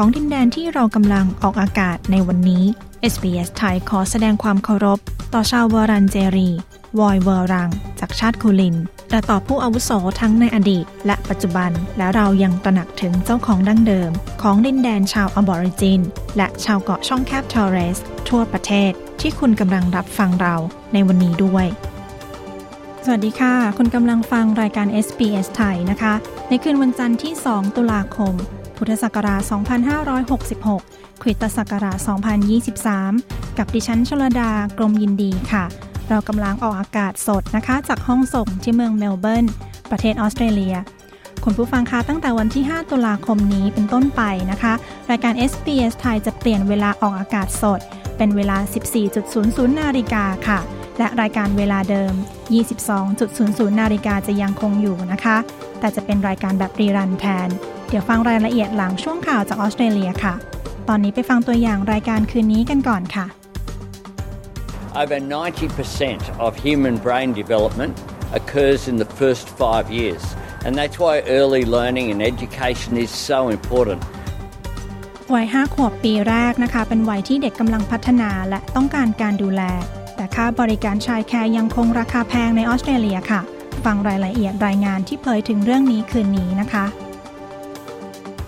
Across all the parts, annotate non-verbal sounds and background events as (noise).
ของดินแดนที่เรากำลังออกอากาศในวันนี้ SBS ไทยขอแสดงความเคารพ ต่อชาววรันเจรี วอยเวอรัง จากชาติคูลินและต่อผู้อาวุโสทั้งในอดีต และปัจจุบัน และเรายังตระหนักถึงเจ้าของดั้งเดิม ของดินแดนชาวอบอริจิน และชาวเกาะช่องแคบทอร์เรส ทั่วประเทศที่คุณกำลังรับฟังเราในวันนี้ด้วย สวัสดีค่ะ คุณกำลังฟังรายการ SBS ไทยนะคะ ในคืนวันจันทร์ที่ 2 ตุลาคม พุทธศักราช 2566 คริสตศักราช 2023 กับดิฉันชลดากรมยินดีค่ะ เรากำลังออกอากาศสดนะคะ จากห้องส่งที่เมืองเมลเบิร์น ประเทศออสเตรเลีย คุณผู้ฟังคะตั้งแต่วันที่ 5 ตุลาคมนี้เป็นต้นไปนะคะ รายการ SBS ไทยจะเปลี่ยนเวลาออกอากาศสด เป็นเวลา 14.00 นาฬิกาค่ะ และรายการเวลาเดิม 22.00 นาฬิกาจะยังคงอยู่นะคะ แต่จะเป็นรายการแบบรีรันแทน เดี๋ยวฟังรายละเอียดหลังช่วงข่าวจากออสเตรเลียค่ะ ตอนนี้ไปฟังตัวอย่างรายการคืนนี้กันก่อนค่ะ Over 90% of human brain development occurs in the first five years, and that's why early learning and education is so important. วัย5ขวบปีแรกนะคะ เป็นวัยที่เด็กกำลังพัฒนาและต้องการการดูแล แต่ค่าบริการชายแคร์ยังคงราคาแพงในออสเตรเลียค่ะ ฟังรายละเอียดรายงานที่เผยถึงเรื่องนี้คืนนี้นะคะ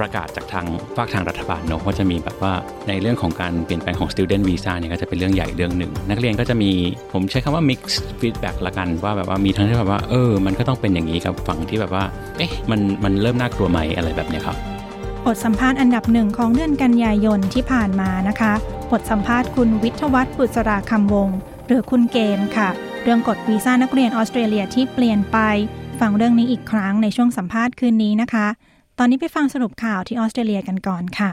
ประกาศจากทางฝากทางรัฐบาลเนอะว่าจะมีแบบว่าในเรื่องของการเปลี่ยนแปลงของ student visa เนี่ยก็จะเป็นเรื่องใหญ่เรื่องหนึ่ง นักเรียนก็จะมีผมใช้คำว่า mixed feedback ละกันว่าแบบว่ามีทั้งที่แบบว่าเออ มันก็ต้องเป็นอย่างนี้กับฝั่งที่แบบว่าเอ๊ะมันมันเริ่มน่ากลัวไหมอะไรแบบเนี้ยครับบทสัมภาษณ์อันดับหนึ่งของเดือนกันยายนที่ผ่านมานะคะบทสัมภาษณ์คุณวิทวัฒน์บุษราคำวง หรือคุณเกมค่ะ เรื่องกฎวีซ่านักเรียนออสเตรเลียที่เปลี่ยนไป ฟังเรื่องนี้อีกครั้งในช่วงสัมภาษณ์คืนนี้นะคะ ตอนนี้ไปฟังสรุปข่าวที่ออสเตรเลียกันก่อนค่ะ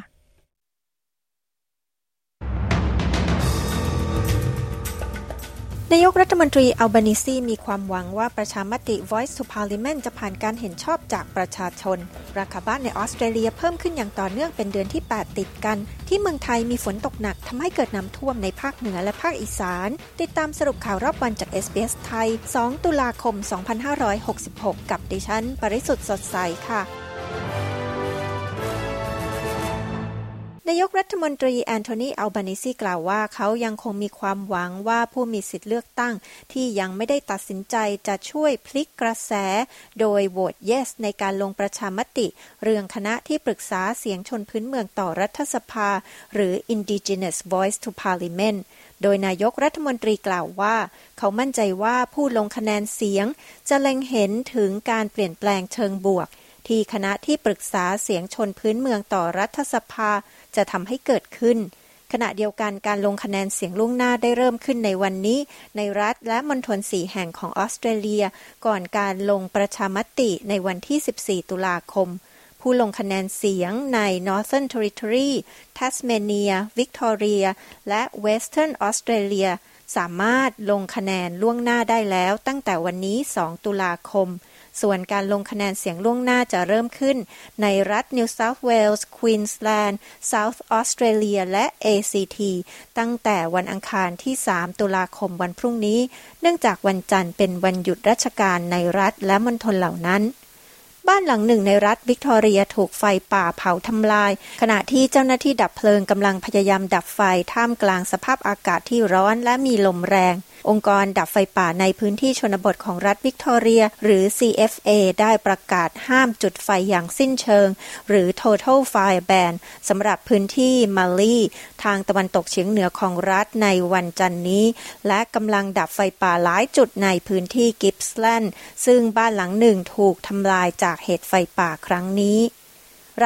นายกรัฐมนตรีอัลบานิซีมีความหวังว่าประชามติ Voice to Parliament จะผ่านการเห็นชอบจากประชาชน ราคาบ้านในออสเตรเลียเพิ่มขึ้นอย่างต่อเนื่องเป็นเดือนที่ 8 ติดกัน ที่เมืองไทยมีฝนตกหนักทำให้เกิดน้ำท่วมในภาคเหนือและภาคอีสาน ติดตามสรุปข่าวรอบวันจาก SBS ไทย 2 ตุลาคม 2566 กับดิฉัน ปริสุทธ์สดใสค่ะ นายกรัฐมนตรีแอนโทนีอัลบานิซีกล่าวว่าเขายังคงมีความหวังว่าผู้มีสิทธิ์เลือกตั้ง ที่ยังไม่ได้ตัดสินใจจะช่วยพลิกกระแส โดยโหวต yes ในการลงประชามติ เรื่องคณะที่ปรึกษาเสียงชนพื้นเมืองต่อรัฐสภา หรือ Indigenous Voice to Parliament โดยนายกรัฐมนตรีกล่าวว่า เขามั่นใจว่าผู้ลงคะแนนเสียง จะเล็งเห็นถึงการเปลี่ยนแปลงเชิงบวก ที่คณะที่ปรึกษาเสียงชนพื้นเมืองต่อรัฐสภา จะทำให้เกิดขึ้น ขณะเดียวกันการลงคะแนนเสียงล่วงหน้าได้เริ่มขึ้นในวันนี้ ในรัฐและมณฑลสีแห่งของออสเตรเลีย ก่อนการลงประชามติในวันที่ 14 ตุลาคม ผู้ลงคะแนนเสียงใน Northern Territory Tasmania Victoria และ Western Australia สามารถลงคะแนนล่วงหน้าได้แล้วตั้งแต่วันนี้ 2 ตุลาคม ส่วนการลงคะแนนเสียงล่วงหน้าจะเริ่มขึ้น ในรัฐ New South Wales Queensland South Australia และ ACT ตั้งแต่วันอังคารที่ 3 ตุลาคมวันพรุ่งนี้ เนื่องจากวันจันทร์เป็นวันหยุดราชการในรัฐและมณฑลเหล่านั้นบ้านหลังหนึ่งในรัฐวิกตอเรียถูกไฟป่าเผาทำลาย ขณะที่เจ้าหน้าที่ดับเพลิงกำลังพยายามดับไฟท่ามกลางสภาพอากาศที่ร้อนและมีลมแรงองค์กรดับไฟป่าในพื้นที่ชนบทของรัฐวิกตอเรีย หรือ CFA ได้ประกาศห้ามจุดไฟอย่างสิ้นเชิง หรือ Total Fire Ban สำหรับพื้นที่มาลีทางตะวันตกเฉียงเหนือของรัฐในวันจันนี้ และกำลังดับไฟป่าหลายจุดในพื้นที่กิฟส์แลนด์ซึ่งบ้านหลังหนึ่งถูกทำลายจากเหตุไฟป่าครั้งนี้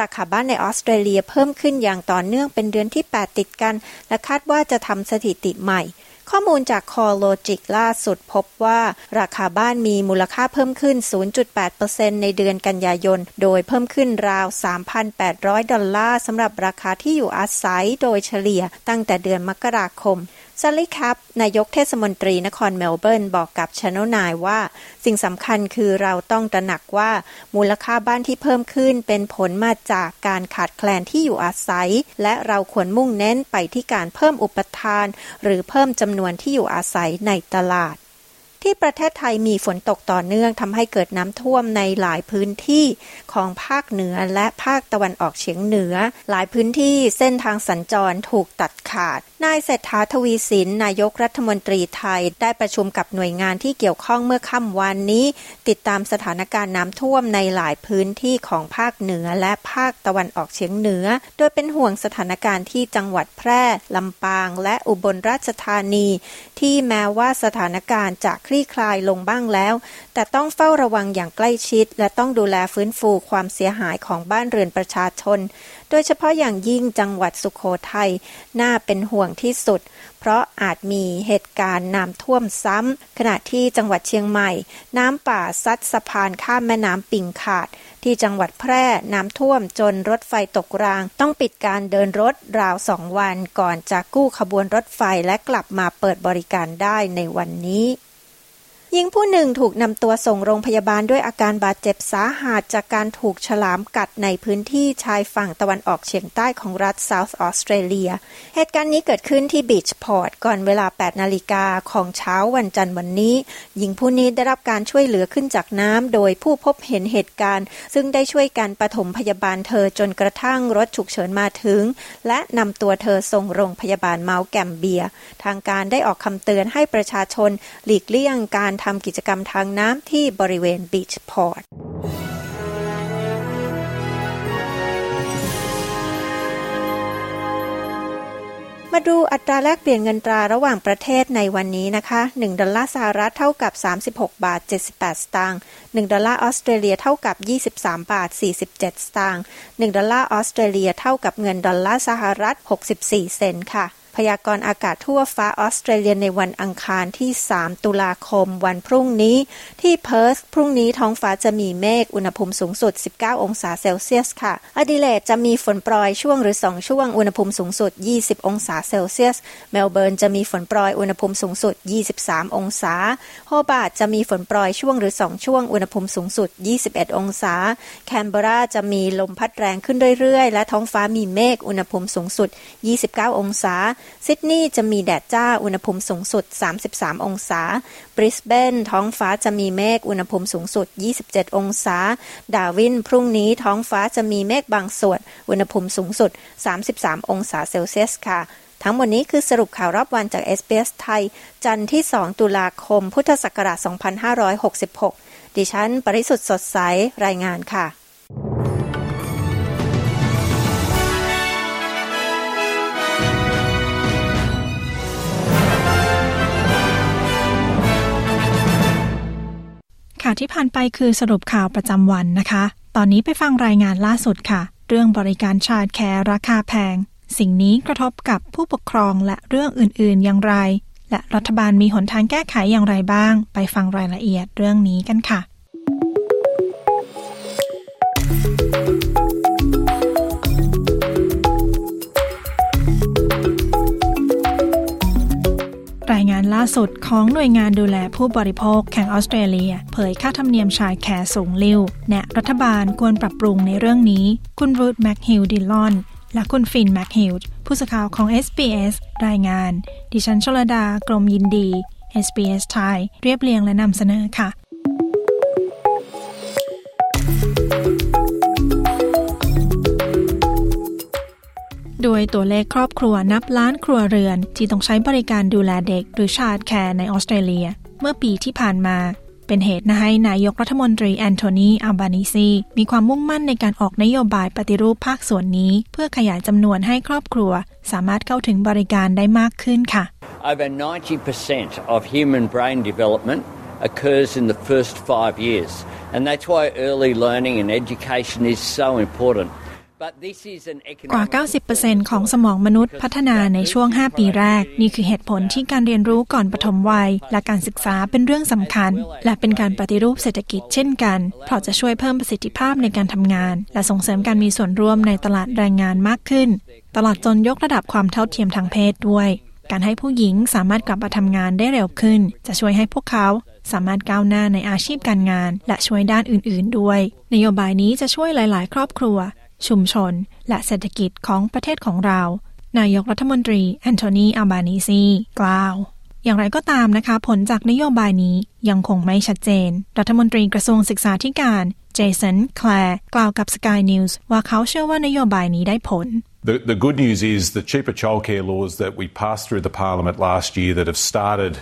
ราคาบ้านในออสเตรเลียเพิ่มขึ้นอย่างต่อเนื่องเป็นเดือนที่ 8 ติดกัน และคาดว่าจะทำสถิติใหม่ ข้อมูลจาก Core Logic ล่าสุดพบว่า ราคาบ้านมีมูลค่าเพิ่มขึ้น 0.8%ในเดือนกันยายน โดยเพิ่มขึ้นราว 3,800 ดอลลาร์สำหรับราคาที่อยู่อาศัยโดยเฉลี่ยตั้งแต่เดือนมกราคมแซลลี แคปป์นายกเทศมนตรีนครเมลเบิร์นบอกกับ Channel Nine ว่า สิ่งสำคัญคือเราต้องตระหนักว่ามูลค่าบ้านที่เพิ่มขึ้นเป็นผลมาจากการขาดแคลนที่อยู่อาศัย และเราควรมุ่งเน้นไปที่การเพิ่มอุปทาน หรือเพิ่มจำนวนที่อยู่อาศัยในตลาด ที่ประเทศไทยมีฝนตกต่อเนื่องทำให้เกิดน้ำท่วมในหลายพื้นที่ของภาคเหนือและภาคตะวันออกเฉียงเหนือ หลายพื้นที่เส้นทางสัญจรถูกตัดขาด นายเศรษฐาทวีสินนายกรัฐมนตรีไทยได้ประชุมกับหน่วยงานที่เกี่ยวข้องเมื่อค่ำวันนี้ ติดตามสถานการณ์น้ำท่วมในหลายพื้นที่ของภาคเหนือและภาคตะวันออกเฉียงเหนือ โดยเป็นห่วงสถานการณ์ที่จังหวัดแพร่ลำปาง และอุบลราชธานี ที่แม้ว่าสถานการณ์จะคลี่คลายลงบ้างแล้ว แต่ต้องเฝ้าระวังอย่างใกล้ชิด และต้องดูแลฟื้นฟูความเสียหายของบ้านเรือนประชาชน โดยเฉพาะอย่างยิ่งจังหวัดสุขโขทัยน่าเป็นห่วงที่สุด เพราะอาจมีเหตุการณ์น้ำท่วมซ้ำขณะที่จังหวัดเชียงใหม่ น้ำป่าซัดสะพานข้ามแม่น้ำปิงขาด ที่จังหวัดแพร่น้ำท่วมจนรถไฟตกราง ต้องปิดการเดินรถราวสองวันก่อนจะกู้ขบวนรถไฟและกลับมาเปิดบริการได้ในวันนี้ หญิงผู้หนึ่งถูกนำตัวส่งโรงพยาบาลด้วยอาการบาดเจ็บสาหัสจากการถูกฉลามกัดในพื้นที่ชายฝั่งตะวันออกเฉียงใต้ของรัฐเซาท์ออสเตรเลีย เหตุการณ์นี้เกิดขึ้นที่บีชพอร์ตก่อนเวลา 8 นาฬิกาของเช้าวันจันทร์วันนี้ หญิงผู้นี้ได้รับการช่วยเหลือขึ้นจากน้ำโดยผู้พบเห็นเหตุการณ์ ซึ่งได้ช่วยการปฐมพยาบาลเธอจนกระทั่งรถฉุกเฉินมาถึง และนำตัวเธอส่งโรงพยาบาลเมาส์แกมเบีย ทางการได้ออกคำเตือนให้ประชาชนหลีกเลี่ยงการทำกิจกรรมทางน้ำที่บริเวณบีชพอร์ตมาดูอัตราแลกเปลี่ยนเงินตราระหว่างประเทศในวันนี้นะคะ 1 ดอลลาร์สหรัฐเท่ากับ 36 บาท 78 สตางค์ 1 ดอลลาร์ออสเตรเลียเท่ากับ 23 บาท 47 สตางค์ 1 ดอลลาร์ออสเตรเลียเท่ากับเงินดอลลาร์สหรัฐ 64 เซนต์ค่ะ พยากรณ์อากาศทั่วฟ้าออสเตรเลียในวันอังคารที่ 3 ตุลาคมวันพรุ่งนี้ ที่เพิร์ธพรุ่งนี้ท้องฟ้าจะมีเมฆอุณหภูมิสูงสุด 19 องศาเซลเซียสค่ะอดิเลดจะมีฝนโปรยช่วงหรือ 2 ช่วงอุณหภูมิสูงสุด 20 องศาเซลเซียส เมลเบิร์นจะมีฝนโปรยอุณหภูมิสูงสุด 23 องศาโฮบาร์ตจะมีฝนโปรยช่วงหรือ 2 ช่วงอุณหภูมิสูงสุด 21 องศาแคนเบราจะมีลมพัดแรงขึ้นเรื่อยๆ และท้องฟ้ามีเมฆอุณหภูมิสูงสุด 29 องศาซิดนีย์จะมีแดดจ้าอุณหภูมิสูงสุด 33 องศา บริสเบนท้องฟ้าจะมีเมฆอุณหภูมิสูงสุด 27 องศา ดาวินพรุ่งนี้ท้องฟ้าจะมีเมฆบางส่วน อุณหภูมิสูงสุด 33 องศาเซลเซียสค่ะทั้งหมดนี้คือสรุปข่าวรอบวันจาก SBS ไทย จันทร์ที่ 2 ตุลาคม พุทธศักราช 2566 ดิฉัน ปริสุทธ์สดใส รายงานค่ะ ข่าวที่ผ่านไปคือสรุปข่าวประจำวันนะคะ ตอนนี้ไปฟังรายงานล่าสุดค่ะ เรื่องบริการชาร์แคร์ราคาแพง สิ่งนี้กระทบกับผู้ปกครองและเรื่องอื่น ๆ อย่างไร และรัฐบาลมีหนทางแก้ไขอย่างไรบ้าง ไปฟังรายละเอียดเรื่องนี้กันค่ะ ล่าสุดของหน่วยงานดูแลผู้บริโภคแห่งออสเตรเลีย เผยค่าธรรมเนียม childcare สูงลิ่วแนะรัฐบาลควรปรับปรุงในเรื่องนี้ คุณรูธ แมคฮิว ดิลลอน และคุณฟินน์ แมคฮิวผู้สื่อข่าวของ SBS รายงาน ดิฉันชลดากรมยินดี SBS ไทยเรียบเรียงและนำเสนอค่ะ โดยตัวเลขครอบครัวนับล้านครัวเรือน ที่ต้องใช้บริการดูแลเด็กหรือ childcare ในออสเตรเลีย เมื่อปีที่ผ่านมา เป็นเหตุให้นายกรัฐมนตรีแอนโทนีอัลบานีซีมีความมุ่งมั่นในการออกนโยบายปฏิรูปภาคส่วนนี้ เพื่อขยายจำนวนให้ครอบครัว สามารถเข้าถึงบริการได้มากขึ้นค่ะ Over 90% of human brain development occurs in the first five years and that's why early learning and education is so important กว่า 90%ของสมองมนุษย์พัฒนาในช่วง 5 ปีแรก นี่คือเหตุผลที่การเรียนรู้ก่อนปฐมวัย และการศึกษาเป็นเรื่องสำคัญ และเป็นการปฏิรูปเศรษฐกิจเช่นกัน เพราะจะช่วยเพิ่มประสิทธิภาพในการทำงาน และส่งเสริมการมีส่วนร่วมในตลาดแรงงานมากขึ้น ตลอดจนยกระดับความเท่าเทียมทางเพศด้วย การให้ผู้หญิงสามารถกลับมาทำงานได้เร็วขึ้น จะช่วยให้พวกเขาสามารถก้าวหน้าในอาชีพการงาน และช่วยด้านอื่น ๆ ด้วย นโยบายนี้จะช่วยหลาย ๆ ครอบครัว ชุมชน และเศรษฐกิจของประเทศของเรา นายกรัฐมนตรีแอนโทนีอัลบานีซีกล่าว อย่างไรก็ตามนะคะ ผลจากนโยบายนี้ยังคงไม่ชัดเจน รัฐมนตรีกระทรวงศึกษาธิการเจสันแคลร์กล่าวกับ Sky News ว่าเขาเชื่อว่านโยบายนี้ได้ผล The, the good news is the cheaper childcare laws that we passed through the parliament last year that have started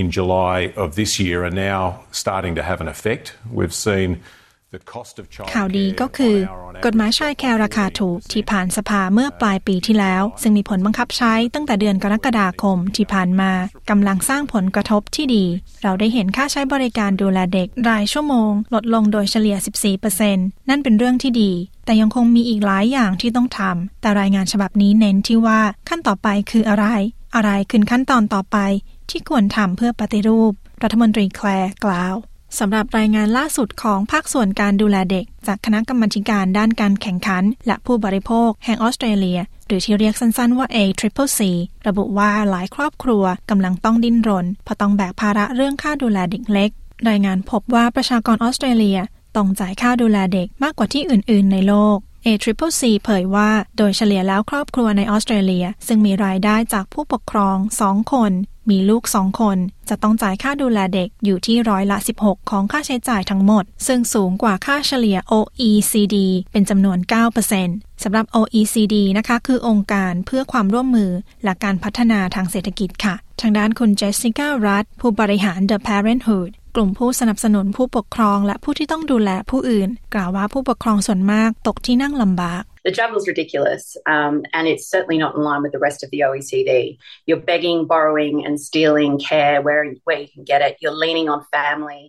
in July of this year are now starting to have an effect. We've seen ข่าวดีก็คือ กฎหมายชายแคร์ราคาถูกที่ผ่านสภาเมื่อปลายปีที่แล้ว ซึ่งมีผลบังคับใช้ตั้งแต่เดือนกรกฎาคมที่ผ่านมากำลังสร้างผลกระทบที่ดี เราได้เห็นค่าใช้บริการดูแลเด็กรายชั่วโมง ลดลงโดยเฉลี่ย 14%นั่นเป็นเรื่องที่ดี แต่ยังคงมีอีกหลายอย่างที่ต้องทำแต่รายงานฉบับนี้เน้นที่ว่าขั้นต่อไปคืออะไร อะไรคือขั้นตอนต่อไปที่ควรทำเพื่อปฏิรูป รัฐมนตรีแคลร์กล่าว สำหรับรายงานล่าสุดของภาคส่วนการดูแลเด็ก จากคณะกรรมาการด้านการแข่งขัน และผู้บริโภคแห่งออสเตรเลีย หรือที่เรียกสั้นๆว่า A Triple C ระบุว่าหลายครอบครัวกำลังต้องดิ้นรนเพราะต้องแบกภาระเรื่องค่าดูแลเด็กเล็ก รายงานพบว่าประชากรออสเตรเลียต้องจ่ายค่าดูแลเด็กมากกว่าที่อื่น ๆ ในโลก A Triple C เผยว่า โดยเฉลี่ยแล้วครอบครัวในออสเตรเลีย ซึ่งมีรายได้จากผู้ปกครอง 2 คน มีลูกสองคน จะต้องจ่ายค่าดูแลเด็กอยู่ที่ร้อยละ 16 ของค่าใช้จ่ายทั้งหมด ซึ่งสูงกว่าค่าเฉลี่ย OECD เป็นจำนวน 9%สำหรับ OECD นะคะคือองค์การเพื่อความร่วมมือและการพัฒนาทางเศรษฐกิจค่ะ ทางด้านคุณเจสสิก้ารัตผู้บริหาร The Parenthood กลุ่มผู้สนับสนุนผู้ปกครอง และผู้ที่ต้องดูแลผู้อื่น กล่าวว่าผู้ปกครองส่วนมากตกที่นั่งลำบาก The travel is ridiculous, um, and it's certainly not in line with the rest of the OECD. You're begging, borrowing, and stealing care where where you can get it. You're leaning on family.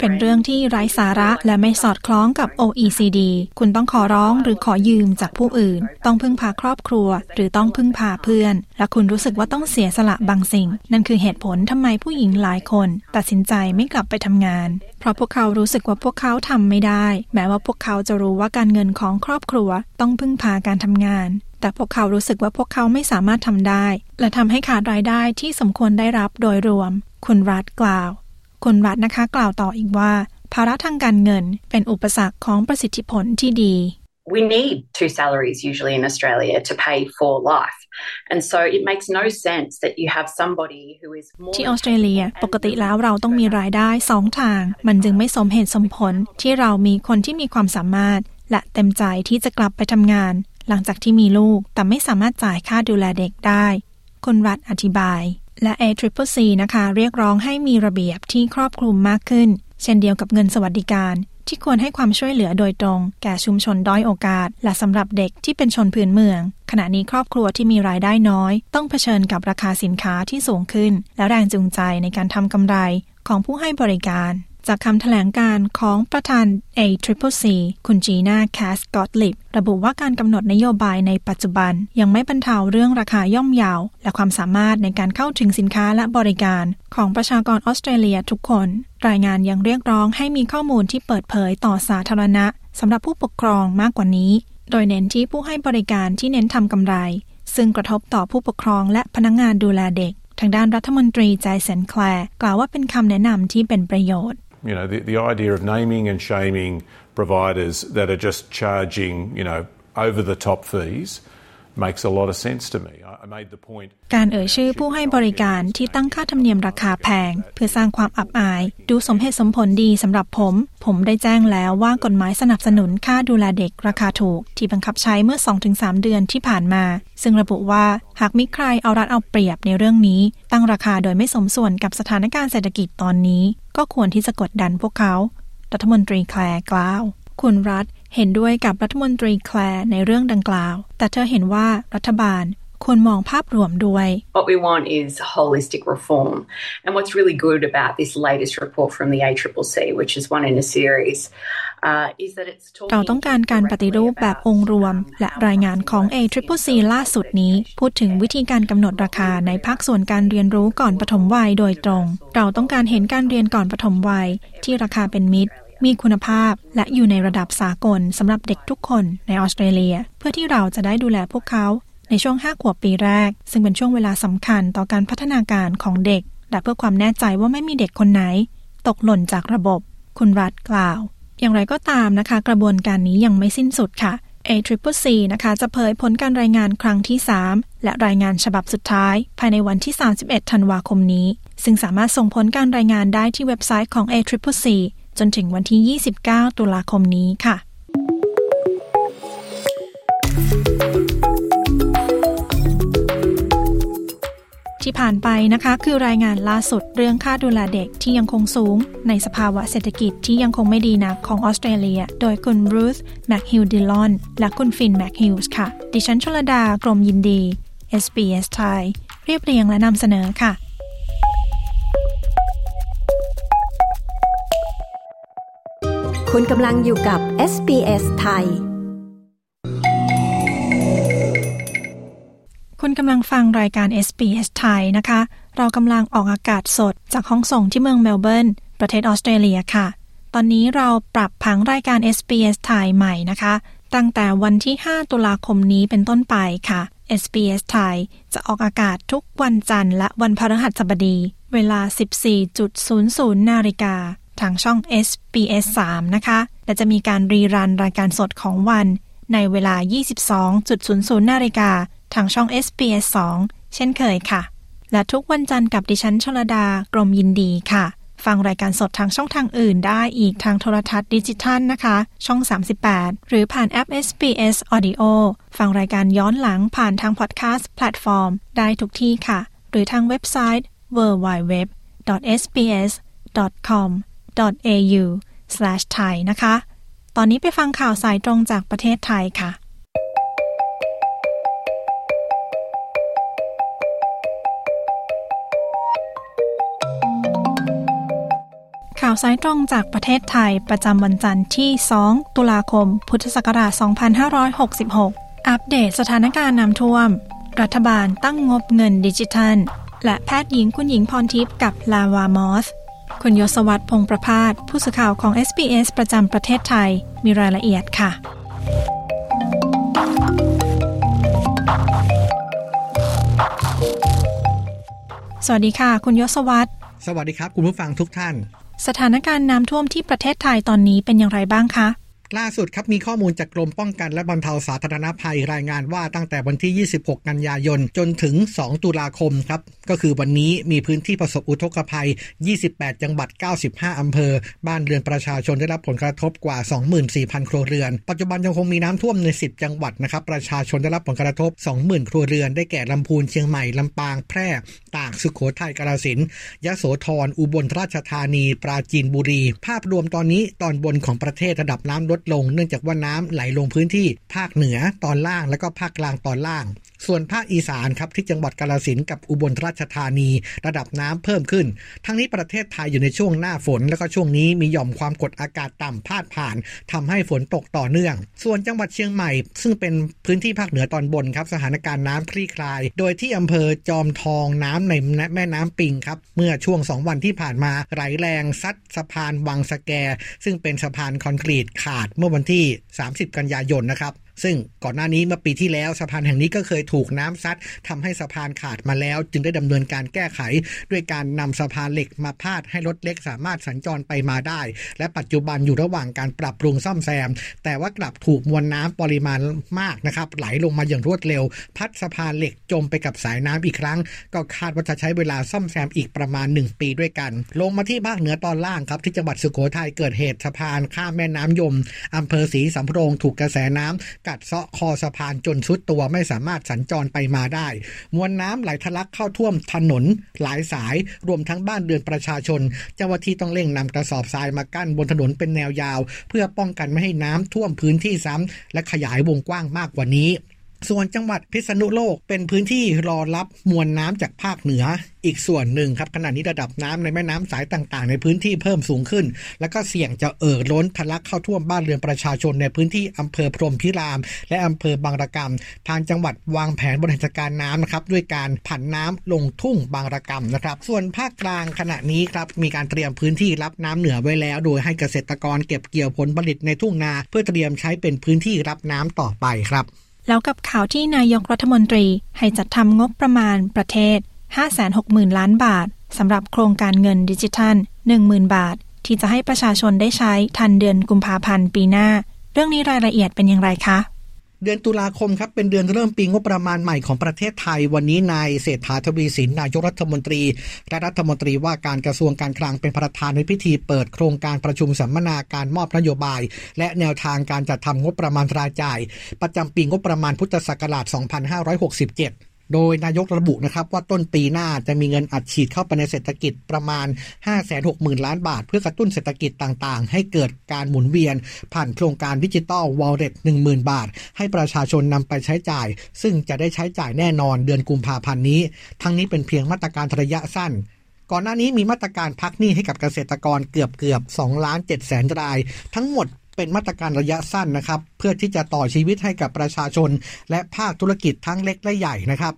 เป็นเรื่องที่ไร้สาระและไม่สอดคล้องกับ OECD คุณต้องขอร้องหรือขอยืมจากผู้อื่น ต้องพึ่งพาครอบครัว หรือต้องพึ่งพาเพื่อน และคุณรู้สึกว่าต้องเสียสละบางสิ่ง นั่นคือเหตุผลทำไมผู้หญิงหลายคน ตัดสินใจไม่กลับไปทำงาน เพราะพวกเขารู้สึกว่าพวกเขาทำไม่ได้ แม้ว่าพวกเขาจะรู้ว่าการเงินของครอบครัว ต้องพึ่งพาการทำงานแต่พวกเขารู้สึกว่าพวกเขาไม่สามารถทำได้ และทำให้ขาดรายได้ที่สมควรได้รับโดยรวม คุณรัฐกล่าว คุณรัฐนะคะกล่าวต่ออีกว่า ภาระทางการเงินเป็นอุปสรรคของประสิทธิผลที่ดี We need two salaries usually in Australia to pay for life. And so it makes no sense that you have somebody who is more ที่ออสเตรเลียปกติแล้วเราต้องมีรายได้สองทาง มันจึงไม่สมเหตุสมผลที่เรามีคนที่มีความสามารถ และเต็มใจที่จะกลับไปทำงาน หลังจากที่มีลูกแต่ไม่สามารถจ่ายค่าดูแลเด็กได้คุณรัฐอธิบาย และ a t r i p c นะคะ เรียกร้องให้มีระเบียบที่ครอบคลุมมากขึ้น เช่นเดียวกับเงินสวัสดิการที่ควรให้ความช่วยเหลือโดยตรง แก่ชุมชนด้อยโอกาส และสำหรับเด็กที่เป็นชนพื้นเมือง ขณะนี้ครอบครัวที่มีรายได้น้อย ต้องเผชิญกับราคาสินค้าที่สูงขึ้น และแรงจูงใจในการทำกำไรของผู้ให้บริการ จากคำถแถลงการของประธาน a t r i p c คุณจีน่าแคสกอตลิบระบุว่าการกำหนดนโยบายในปัจจุบัน ยังไม่บรรเทาเรื่องราคาย่อมเยาว และความสามารถในการเข้าถึงสินค้าและบริการ ของประชากรออสเตรเลียทุกคน รายงานยังเรียกร้องให้มีข้อมูลที่เปิดเผยต่อสาธารณะสำหรับผู้ปกครองมากกว่านี้ โดยเน้นที่ผู้ให้บริการที่เน้นทำกำไร ซึ่งกระทบต่อผู้ปกครองและพนักงงานดูแลเด็กทางด้านรัฐมนตรีใจเซนแคลร์กล่าวว่าเป็นคำแนะนำที่เป็นประโยชน์ You know, the, the idea of naming and shaming providers that are just charging, you know, over the top fees makes a lot of sense to me. การเอ่ยชื่อผู้ให้บริการที่ตั้งค่าธรรมเนียมราคาแพง เพื่อสร้างความอับอาย ดูสมเหตุสมผลดีสำหรับผม ผมได้แจ้งแล้วว่ากฎหมายสนับสนุนค่าดูแลเด็กราคาถูก ที่บังคับใช้เมื่อ 2-3 เดือนที่ผ่านมา ซึ่งระบุว่าหากมีใครเอารัดเอาเปรียบในเรื่องนี้ ตั้งราคาโดยไม่สมส่วนกับสถานการณ์เศรษฐกิจตอนนี้ ก็ควรที่จะกดดันพวกเขารัฐมนตรีแคลร์กล่าว คุณรัฐเห็นด้วยกับรัฐมนตรีแคลร์ในเรื่องดังกล่าว แต่เธอเห็นว่ารัฐบาล ควรมองภาพรวมด้วย What we want is holistic reform and what's really good about this latest report from the ACCC which is one in a series เราต้องการการปฏิรูปแบบองค์รวม และรายงานของ a t r i p c ล่าสุดนี้ พูดถึงวิธีการกำหนดราคาในภาคส่วนการเรียนรู้ก่อนปฐมวัยโดยตรง เราต้องการเห็นการเรียนก่อนปฐมวัย ที่ราคาเป็นมิตรมีคุณภาพและอยู่ในระดับสากลสำหรับเด็กทุกคนในออสเตรเลีย เพื่อที่เราจะได้ดูแลพวกเขา ในช่วง 5 ขวบปีแรก ซึ่งเป็นช่วงเวลาสำคัญต่อการพัฒนาการของเด็ก และเพื่อความแน่ใจว่าไม่มีเด็กคนไหน ตกหล่นจากระบบ คุณรัฐกล่าว อย่างไรก็ตามนะคะ กระบวนการนี้ยังไม่สิ้นสุดค่ะ a t r i p c นะคะจะเผยผลการรายงานครั้งที่ 3 และรายงานฉบับสุดท้าย ภายในวันที่ 31 ธันวาคมนี้ ซึ่งสามารถส่งผลการรายงานได้ที่เว็บไซต์ของ a t r i p c จนถึงวันที่ 29 ตุลาคมนี้ค่ะ ที่ผ่านไปนะคะ คือรายงานล่าสุดเรื่องค่าดูแลเด็กที่ยังคงสูง ในสภาวะเศรษฐกิจที่ยังคงไม่ดีนักของออสเตรเลีย โดยคุณรูธแมคฮิว ดิลลอนและคุณฟินน์ แมคฮิวค่ะ ดิฉันชลดากรมยินดี SBS ไทยเรียบเรียงและนำเสนอค่ะคุณกำลังอยู่กับ SBS ไทย คุณกำลังฟังรายการ SBS ไทยนะคะ เรากำลังออกอากาศสดจากห้องส่งที่เมืองเมลเบิร์น ประเทศออสเตรเลียค่ะ ตอนนี้เราปรับผังรายการ SBS ไทยใหม่นะคะ ตั้งแต่วันที่ 5 ตุลาคมนี้เป็นต้นไปค่ะ SBS ไทยจะออกอากาศทุกวันจันทร์และวันพฤหัสบดี เวลา 14.00 นาฬิกา ทางช่อง SBS 3 นะคะ และจะมีการรีรันรายการสดของวันในเวลา 22.00 นาฬิกา ทางช่อง SBS 2 เช่นเคยค่ะ และทุกวันจันทร์กับดิฉันชลดากรมยินดีค่ะ ฟังรายการสดทางช่องทางอื่นได้อีกทางโทรทัศน์ดิจิทัลนะคะ ช่อง 38 หรือผ่านแอป SBS Audio ฟังรายการย้อนหลังผ่านทางพอดแคสต์แพลตฟอร์ม ได้ทุกที่ค่ะ หรือทางเว็บไซต์ www.sbs.com.au/thai นะคะ ตอนนี้ไปฟังข่าวสายตรงจากประเทศไทยค่ะ ข่าวสายตรงจากประเทศไทยประจำวันจันทร์ที่ 2 ตุลาคม พุทธศักราช 2566 อัปเดตสถานการณ์น้ำท่วม รัฐบาลตั้งงบเงินดิจิทัล และแพทย์หญิงคุณหญิงพรทิพย์กับลาวามอส คุณยศวัตรพงประพาสผู้สื่อข่าวของ SBS ประจำประเทศไทยมีรายละเอียดค่ะสวัสดีค่ะ คุณยศวัตรสวัสดีครับ คุณผู้ฟังทุกท่าน สถานการณ์น้ำท่วมที่ประเทศไทยตอนนี้เป็นอย่างไรบ้างคะ ล่าสุดครับมีข้อมูลจากกรมป้องกันและบรรเทาสาธารณภัยรายงานว่าตั้งแต่วันที่ 26 กันยายน จนถึง 2 ตุลาคมครับ ก็คือวันนี้มีพื้นที่ประสบอุทกภัย 28 จังหวัด 95 อำเภอ บ้านเรือนประชาชนได้รับผลกระทบกว่า 24,000 ครัวเรือน ปัจจุบันยังคงมีน้ำท่วมใน 10 จังหวัดนะครับ ประชาชนได้รับผลกระทบ 20,000 ครัวเรือน ได้แก่ลำพูน เชียงใหม่ลำปาง แพร่ ตาก สุขโขทัย กาฬสินธุ์ยะโสธร อุบลราชธานี ปราจีนบุรี ภาพรวมตอนนี้ตอนบนของประเทศระดับน้ำลดลง เนื่องจากว่าน้ำไหลลงพื้นที่ภาคเหนือตอนล่างและก็ภาคกลางตอนล่าง ส่วนภาคอีสานครับที่จังหวัดกาลสินกับอุบลราชธานี ระดับน้ำเพิ่มขึ้น ทั้งนี้ประเทศไทยอยู่ในช่วงหน้าฝน แล้วก็ช่วงนี้มีหย่อมความกดอากาศต่ำพาดผ่านทำให้ฝนตกต่อเนื่อง ส่วนจังหวัดเชียงใหม่ ซึ่งเป็นพื้นที่ภาคเหนือตอนบนครับสถานการณ์น้ำคลี่คลาย โดยที่อำเภอจอมทองน้ำในแม่น้ำปิงครับเมื่อช่วง 2 วันที่ผ่านมาไหลแรงซัดสะพานวังสแก ซึ่งเป็นสะพานคอนกรีตขาดเมื่อวันที่ 30 กันยายนนะครับ ซึ่งก่อนหน้านี้เมื่อปีที่แล้วสะพานแห่งนี้ก็เคยถูกน้ำซัดทำให้สะพานขาดมาแล้ว จึงได้ดำเนินการแก้ไข ด้วยการนำสะพานเหล็กมาพาดให้รถเล็กสามารถสัญจรไปมาได้ และปัจจุบันอยู่ระหว่างการปรับปรุงซ่อมแซม แต่ว่ากลับถูกมวลน้ำปริมาณมากนะครับไหลลงมาอย่างรวดเร็ว พัดสะพานเหล็กจมไปกับสายน้ำอีกครั้ง ก็คาดว่าจะใช้เวลาซ่อมแซมอีกประมาณ 1 ปีด้วยกัน ลงมาที่ภาคเหนือตอนล่างครับที่จังหวัดสุโขทัยเกิดเหตุสะพานข้ามแม่น้ำยมอำเภอศรีสำโรงถูกกระแสน้ำกัดเซาะคอสะพานจนชุดตัวไม่สามารถสัญจรไปมาได้ มวลน้ำไหลทะลักเข้าท่วมถนนหลายสาย รวมทั้งบ้านเรือนประชาชน เจ้าหน้าที่ต้องเร่งนำกระสอบทรายมากั้นบนถนนเป็นแนวยาว เพื่อป้องกันไม่ให้น้ำท่วมพื้นที่ซ้ำและขยายวงกว้างมากกว่านี้ ส่วนจังหวัดพิษณุโลกเป็นพื้นที่รอรับมวลน้ำจากภาคเหนือ อีกส่วนหนึ่งครับขณะนี้ระดับน้ำในแม่น้ำสายต่างๆ ในพื้นที่เพิ่มสูงขึ้น แล้วก็เสี่ยงจะเอ่อล้นทะลักเข้าท่วมบ้านเรือนประชาชนในพื้นที่อำเภอพรหมพิราม และอำเภอบางระกำทางจังหวัดวางแผนบริหารจัดการน้ำนะครับด้วยการผันน้ำลงทุ่งบางระกำนะครับ ส่วนภาคกลางขณะนี้ครับมีการเตรียมพื้นที่รับน้ำเหนือไว้แล้ว โดยให้เกษตรกรเก็บเกี่ยวผลผลิตในทุ่งนา เพื่อเตรียมใช้เป็นพื้นที่รับน้ำต่อไปครับ แล้วกับข่าวที่นายกรัฐมนตรีให้จัดทำงบประมาณประเทศ 560,000 ล้านบาทสำหรับโครงการเงินดิจิทัล 10,000 บาท ที่จะให้ประชาชนได้ใช้ทันเดือนกุมภาพันธ์ปีหน้า เรื่องนี้รายละเอียดเป็นอย่างไรคะ เดือนตุลาคมครับเป็นเดือนเริ่มปีงบประมาณใหม่ของประเทศไทย วันนี้นายเศรษฐาทวีสินนายกรัฐมนตรี และรัฐมนตรีว่าการกระทรวงการคลังเป็นประธานในพิธีเปิดโครงการประชุมสัมมนาการมอบนโยบาย และแนวทางการจัดทำงบประมาณรายจ่าย ประจำปีงบประมาณพุทธศักราช 2567 โดยนายกระบุนะครับว่าต้นปีหน้าจะมีเงินอัดฉีดเข้าไปในเศรษฐกิจประมาณ 560,000 ล้านบาท เพื่อกระตุ้นเศรษฐกิจต่างๆ ให้เกิดการหมุนเวียน ผ่านโครงการดิจิตอลวอลเล็ต10,000 บาท ให้ประชาชนนำไปใช้จ่าย ซึ่งจะได้ใช้จ่ายแน่นอนเดือนกุมภาพันธ์นี้ ทั้งนี้เป็นเพียงมาตรการระยะสั้นก่อนหน้านี้มีมาตรการพักหนี้ให้กับเกษตรกรเกือบเกือบ2ล้าน7แสนราย ทั้งหมด เป็นมาตรการระยะสั้นนะครับ เพื่อที่จะต่อชีวิตให้กับประชาชน และภาคธุรกิจทั้งเล็กและใหญ่นะครับ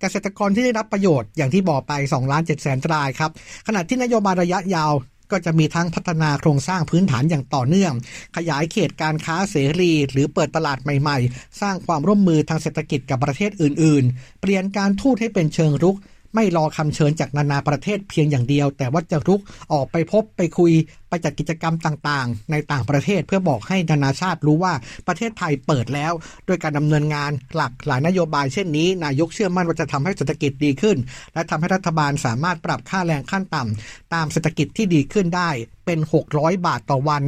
เกษตรกรที่ได้รับประโยชน์อย่างที่บอกไป2ล้าน7แสนรายครับขณะที่นโยบายระยะยาวก็จะมีทั้งพัฒนาโครงสร้างพื้นฐานอย่างต่อเนื่อง ขยายเขตการค้าเสรี หรือเปิดตลาดใหม่ ๆ สร้างความร่วมมือทางเศรษฐกิจกับประเทศอื่น ๆ เปลี่ยนการทูตให้เป็นเชิงรุก ไม่รอคำเชิญจากนานาประเทศเพียงอย่างเดียว แต่ว่าจะรุกออกไปพบไปคุยไปจัดกิจกรรมต่างๆ ในต่างประเทศเพื่อบอกให้นานาชาติรู้ว่าประเทศไทยเปิดแล้วด้วยการดำเนินงานหลักหลายนโยบายเช่นนี้นายกเชื่อมั่นว่าจะทำให้เศรษฐกิจดีขึ้น และทำให้รัฐบาลสามารถปรับค่าแรงขั้นต่ำตามเศรษฐกิจที่ดีขึ้นได้เป็น 600 บาทต่อวัน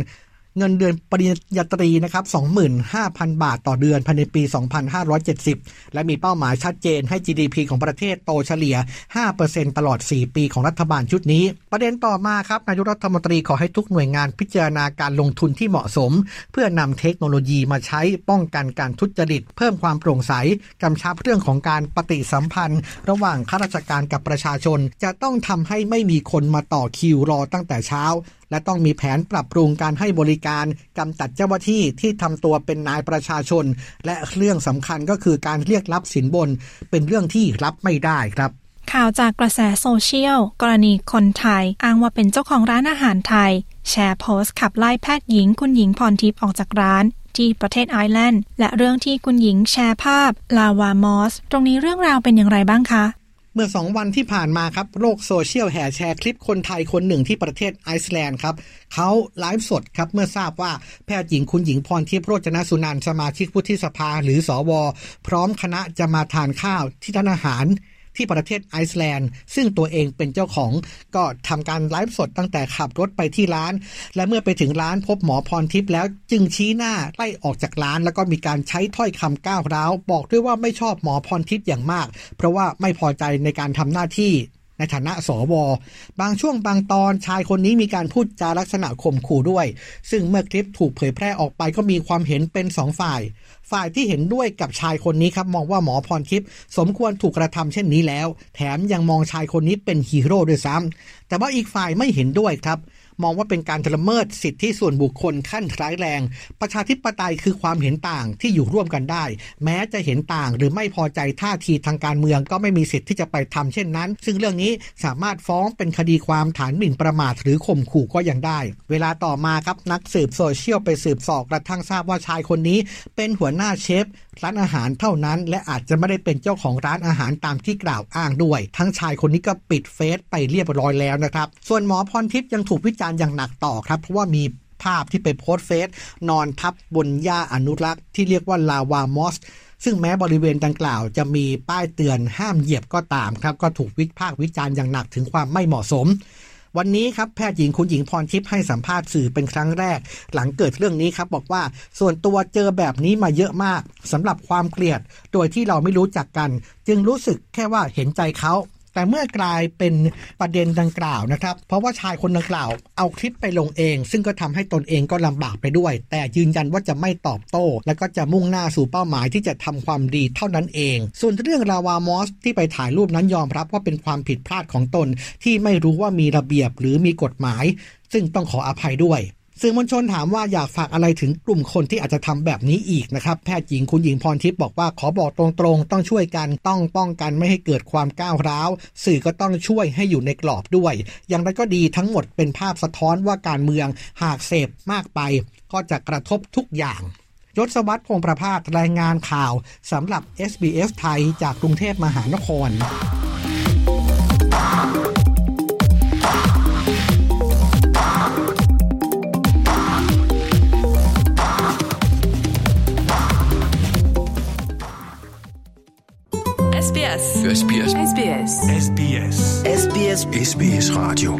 เงินเดือนปริญญาตรีนะครับ 25,000 บาทต่อเดือนภายในปี 2570 และมีเป้าหมายชัดเจนให้ GDP ของประเทศโตเฉลี่ย 5%ตลอด 4 ปีของรัฐบาลชุดนี้ ประเด็นต่อมาครับ นายกรัฐมนตรีขอให้ทุกหน่วยงานพิจารณาการลงทุนที่เหมาะสม เพื่อนำเทคโนโลยีมาใช้ป้องกันการทุจริต เพิ่มความโปร่งใสกำชับเรื่องของการปฏิสัมพันธ์ ระหว่างข้าราชการกับประชาชน จะต้องทำให้ไม่มีคนมาต่อคิวรอตั้งแต่เช้า และต้องมีแผนปรับปรุงการให้บริการกำจัดเจ้าหน้าที่ที่ทำตัวเป็นนายประชาชน และเรื่องสำคัญก็คือการเรียกรับสินบน เป็นเรื่องที่รับไม่ได้ครับข่าวจากกระแสโซเชียล กรณีคนไทย อ้างว่าเป็นเจ้าของร้านอาหารไทย แชร์โพสต์ขับไล่แพทย์หญิงคุณหญิงพรทิพย์ออกจากร้าน ที่ประเทศไอซ์แลนด์ และเรื่องที่คุณหญิงแชร์ภาพ lava moss ตรงนี้เรื่องราวเป็นอย่างไรบ้างคะ เมื่อสองวันที่ผ่านมาครับโลกโซเชียลแห่แชร์คลิปคนไทยคนหนึ่งที่ประเทศไอซ์แลนด์ครับเขาไลฟ์สดครับเมื่อทราบว่าแพทย์หญิงคุณหญิงพรทิพย์โรจนสุนันท์สมาชิกวุฒิสภาหรือสอวอพร้อมคณะจะมาทานข้าวที่ร้านอาหาร ที่ประเทศไอซ์แลนด์ ซึ่งตัวเองเป็นเจ้าของก็ทำการไลฟ์สดตั้งแต่ขับรถไปที่ร้าน และเมื่อไปถึงร้านพบหมอพรทิพย์แล้วจึงชี้หน้าไล่ออกจากร้าน แล้วก็มีการใช้ถ้อยคำก้าวร้าว บอกด้วยว่าไม่ชอบหมอพรทิพย์อย่างมาก เพราะว่าไม่พอใจในการทำหน้าที่ ในฐานะสวบางช่วงบางตอนชายคนนี้มีการพูดจาลักษณะข่มขู่ด้วย ซึ่งเมื่อคลิปถูกเผยแพร่ออกไปก็มีความเห็นเป็นสองฝ่าย ฝ่ายที่เห็นด้วยกับชายคนนี้ครับมองว่าหมอพรทิพย์สมควรถูกกระทำเช่นนี้แล้ว แถมยังมองชายคนนี้เป็นฮีโร่ด้วยซ้ำแต่ว่าอีกฝ่ายไม่เห็นด้วยครับ มองว่าเป็นการละเมิดสิทธิส่วนบุคคลขั้นร้ายแรง ประชาธิปไตยคือความเห็นต่างที่อยู่ร่วมกันได้ แม้จะเห็นต่างหรือไม่พอใจท่าทีทางการเมืองก็ไม่มีสิทธิ์ที่จะไปทำเช่นนั้น ซึ่งเรื่องนี้สามารถฟ้องเป็นคดีความฐานหมิ่นประมาทหรือข่มขู่ก็ยังได้ เวลาต่อมาครับนักสืบโซเชียลไปสืบสอบกระทั่งทราบว่าชายคนนี้ เป็นหัวหน้าเชฟ ร้านอาหารเท่านั้นและอาจจะไม่ได้เป็นเจ้าของร้านอาหารตามที่กล่าวอ้างด้วย ทั้งชายคนนี้ก็ปิดเฟซไปเรียบร้อยแล้วนะครับ ส่วนหมอพรทิพย์ยังถูกวิจารณ์อย่างหนักต่อครับ เพราะว่ามีภาพที่ไปโพสเฟซนอนทับบนหญ้าอนุรักษ์ที่เรียกว่าลาวามอสซึ่งแม้บริเวณดังกล่าวจะมีป้ายเตือนห้ามเหยียบก็ตามครับ ก็ถูกวิพากษ์วิจารณ์อย่างหนักถึงความไม่เหมาะสม วันนี้ครับแพทย์หญิงคุณหญิงพรทิพย์ให้สัมภาษณ์สื่อเป็นครั้งแรก หลังเกิดเรื่องนี้ครับบอกว่าส่วนตัวเจอแบบนี้มาเยอะมากสำหรับความเกลียด โดยที่เราไม่รู้จักกัน จึงรู้สึกแค่ว่าเห็นใจเขา แต่เมื่อกลายเป็นประเด็นดังกล่าวนะครับ เพราะว่าชายคนดังกล่าวเอาคลิปไปลงเอง ซึ่งก็ทำให้ตนเองก็ลำบากไปด้วย แต่ยืนยันว่าจะไม่ตอบโต้ และก็จะมุ่งหน้าสู่เป้าหมายที่จะทำความดีเท่านั้นเอง ส่วนเรื่องราวามอสที่ไปถ่ายรูปนั้นยอมรับว่าเป็นความผิดพลาดของตน ที่ไม่รู้ว่ามีระเบียบหรือมีกฎหมาย ซึ่งต้องขออภัยด้วย สื่อมวลชนถามว่าอยากฝากอะไรถึงกลุ่มคนที่อาจจะทำแบบนี้อีกนะครับ แพทย์หญิงคุณหญิงพรทิพย์บอกว่าขอบอกตรงๆ ต้องช่วยกันต้องป้องกันไม่ให้เกิดความก้าวร้าว สื่อก็ต้องช่วยให้อยู่ในกรอบด้วย อย่างไรก็ดีทั้งหมดเป็นภาพสะท้อนว่าการเมืองหากเสพมากไป ก็จะกระทบทุกอย่างยศวัตรพงประพาสรายงานข่าวสำหรับ SBS ไทยจากกรุงเทพมหานคร SBS SBS SBS SBS SBS SBS Radio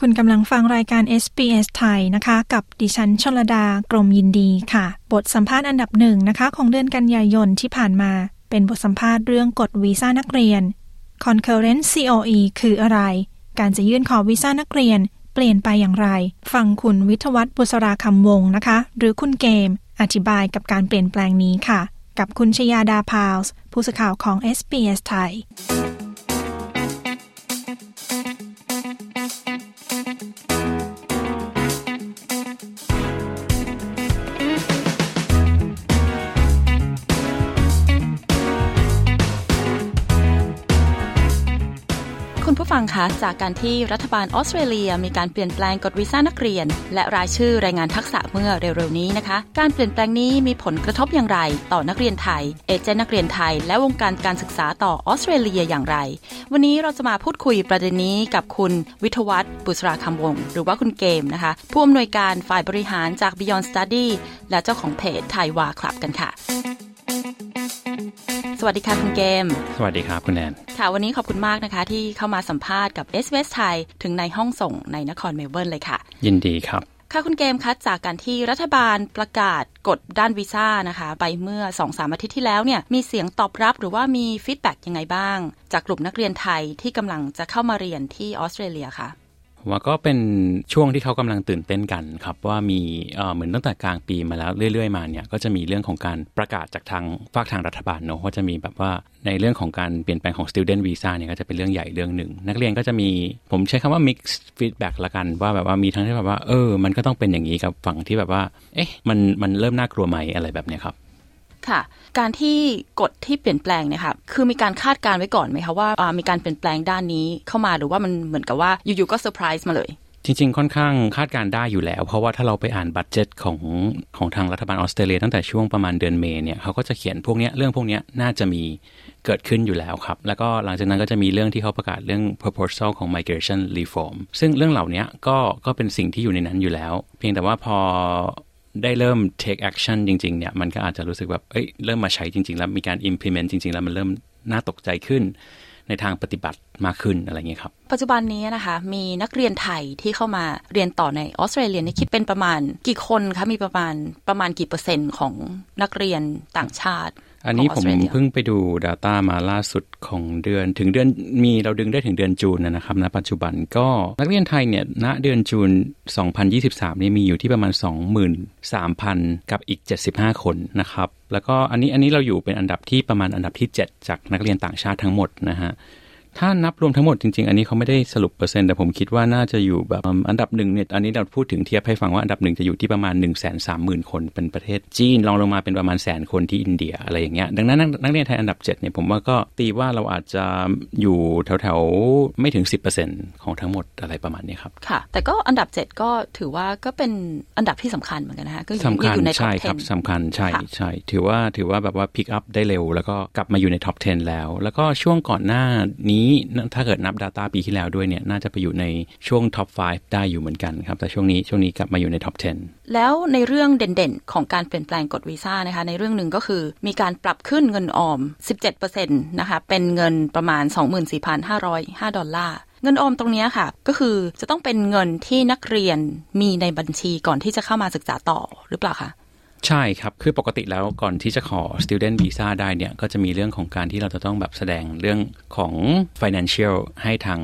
คุณกำลังฟังรายการ SBS ไทยนะคะ กับดิฉันชลดากรมยินดีค่ะ บทสัมภาษณ์อันดับหนึ่งนะคะ ของเดือนกันยายนที่ผ่านมา เป็นบทสัมภาษณ์เรื่องกฎวีซ่านักเรียน Concurrent COE คืออะไร การจะยื่นขอวีซ่านักเรียน เปลี่ยนไปอย่างไร ฟังคุณวิทวัฒน์บุษราคำวงนะคะ หรือคุณเกม อธิบายกับการเปลี่ยนแปลงนี้ค่ะ กับคุณชยาดาพาวส์ผู้สื่อข่าวของ SBS ไทย คุณผู้ฟังคะจากการที่รัฐบาลออสเตรเลีย มีการเปลี่ยนแปลงกฎวีซ่านักเรียน และรายชื่อแรงงานทักษะเมื่อเร็วๆนี้นะคะ การเปลี่ยนแปลงนี้มีผลกระทบอย่างไร ต่อนักเรียนไทย เอเจนต์นักเรียนไทย และวงการการศึกษาต่อออสเตรเลียอย่างไร วันนี้เราจะมาพูดคุยประเด็นนี้กับคุณวิทวัฒน์บุษราคำวงศ์หรือว่าคุณเกมนะคะ ผู้อำนวยการฝ่ายบริหารจาก Beyond Study และเจ้าของเพจไทยวาคลับกันค่ะ สวัสดีค่ะคุณเกม สวัสดีครับคุณแนน ค่ะวันนี้ขอบคุณมากนะคะ ที่เข้ามาสัมภาษณ์กับ s อ s ไทยถึงในห้องส่งในนครเมลเบิร์นเลยค่ะ ยินดีครับ ค่ะคุณเกมคะจากการที่รัฐบาลประกาศกฎด้านวีซ่านะคะ ไปเมื่อสองสามอาทิตย์ที่แล้วเนี่ยมีเสียงตอบรับหรือว่ามี feedback ยังไงบ้าง จากกลุ่มนักเรียนไทยที่กำลังจะเข้ามาเรียนที่ออสเตรเลียค่ะ ว่าก็เป็นช่วงที่เขากำลังตื่นเต้นกันครับว่ามีเหมือนตั้งแต่กลางปีมาแล้วเรื่อยๆมาเนี่ยก็จะมีเรื่องของการประกาศจากทางฝั่งทางรัฐบาลเนอะว่าจะมีแบบว่าในเรื่องของการเปลี่ยนแปลงของ student visa เนี่ยก็จะเป็นเรื่องใหญ่เรื่องหนึ่ง นักเรียนก็จะมีผมใช้คำว่า mix feedback ละกันว่าแบบว่ามีทั้งที่แบบว่าเออ มันก็ต้องเป็นอย่างนี้กับฝั่งที่แบบว่า เอ๊ะมันมันเริ่มน่ากลัวไหมอะไรแบบเนี้ยครับ ค่ะ การที่กฎที่เปลี่ยนแปลงเนี่ยค่ะคือมีการคาดการณ์ไว้ก่อนไหมคะว่ามีการเปลี่ยนแปลงด้านนี้เข้ามาหรือว่ามันเหมือนกับว่าอยู่ๆก็เซอร์ไพรส์มาเลยจริงๆ ค่อนข้างคาดการณ์ได้อยู่แล้ว เพราะว่าถ้าเราไปอ่าน budget ของของทางรัฐบาลออสเตรเลียตั้งแต่ช่วงประมาณเดือนเมษเนี่ยเขาก็จะเขียนพวกนี้เรื่องพวกนี้น่าจะมีเกิดขึ้นอยู่แล้วครับ แล้วก็หลังจากนั้นก็จะมีเรื่องที่เขาประกาศเรื่อง proposal ของ migration reform ซึ่งเรื่องเหล่านี้ก็ก็เป็นสิ่งที่อยู่ในนั้นอยู่แล้ว เพียงแต่ว่าพอ ได้เริ่ม take action จริงๆเนี่ยมันก็อาจจะรู้สึกแบบเอ้ยเริ่มมาใช้จริง ๆ แล้วมีการ implement จริง ๆ แล้วมันเริ่มน่าตกใจขึ้น ในทางปฏิบัติมากขึ้นอะไรเงี้ยครับ ปัจจุบันนี้นะคะมีนักเรียนไทยที่เข้ามาเรียนต่อในออสเตรเลียนี่คิดเป็นประมาณกี่คนคะมีประมาณประมาณกี่เปอร์เซ็นต์ของนักเรียนต่างชาติ อันนี้ผมเพิ่งไปดู Data มาล่าสุดของเดือน ถึงเดือนมีเราดึงได้ถึงเดือนจูนนะครับณปัจจุบันก็นักเรียนไทยเนี่ยณเดือนจูน 2023นี่มีอยู่ที่ประมาณ 23,000 กับอีก 75 คนนะครับ แล้วก็อันนี้อันนี้เราอยู่เป็นอันดับที่ประมาณอันดับที่ 7 จากนักเรียนต่างชาติทั้งหมดนะฮะ ถ้านับรวมทั้งหมดจริง ๆ อันนี้เขาไม่ได้สรุปเปอร์เซ็นต์แต่ผมคิดว่าน่าจะอยู่แบบอันดับหนึ่งเนี่ยอันนี้เราพูดถึงเทียบให้ฟังว่าอันดับหนึ่งจะอยู่ที่ประมาณหนึ่งแสนสามหมื่นคนเป็นประเทศจีนรองลงมาเป็นประมาณแสนคนที่อินเดียอะไรอย่างเงี้ยดังนั้นนักเรียนไทยอันดับ7เนี่ยผมว่าก็ตีว่าเราอาจจะอยู่แถวๆไม่ถึง 10%ของทั้งหมดอะไรประมาณนี้ครับค่ะ แต่ก็อันดับ 7 ก็ถือว่าก็เป็นอันดับที่สำคัญเหมือนกันนะคะก็สำคัญอยู่ในใช่ครับสำคัญใช่ใช่ถือว่าถือว่าแบบว่า pick up ได้เร็ว แล้วก็กลับมาอยู่ใน top 10 แล้ว แล้วก็ช่วงก่อนหน้านี้ถ้าเกิดนับ Data ปีที่แล้วด้วยเนี่ยน่าจะไปอยู่ในช่วง top 5ได้อยู่เหมือนกันครับ แต่ช่วงนี้ช่วงนี้กลับมาอยู่ใน top 10 แล้วในเรื่องเด่นๆ ของการเปลี่ยนแปลงกฎวีซ่านะคะ ในเรื่องหนึ่งก็คือมีการปรับขึ้นเงินออม 17%นะคะเป็นเงินประมาณ 24,505 ดอลลาร์เงินออมตรงนี้ค่ะ ก็คือจะต้องเป็นเงินที่นักเรียนมีในบัญชีก่อนที่จะเข้ามาศึกษาต่อหรือเปล่าคะ ใช่ครับ คือปกติแล้วก่อนที่จะขอ student visa ได้เนี่ย ก็จะมีเรื่องของการที่เราจะต้องแบบแสดงเรื่องของ financial ให้ทาง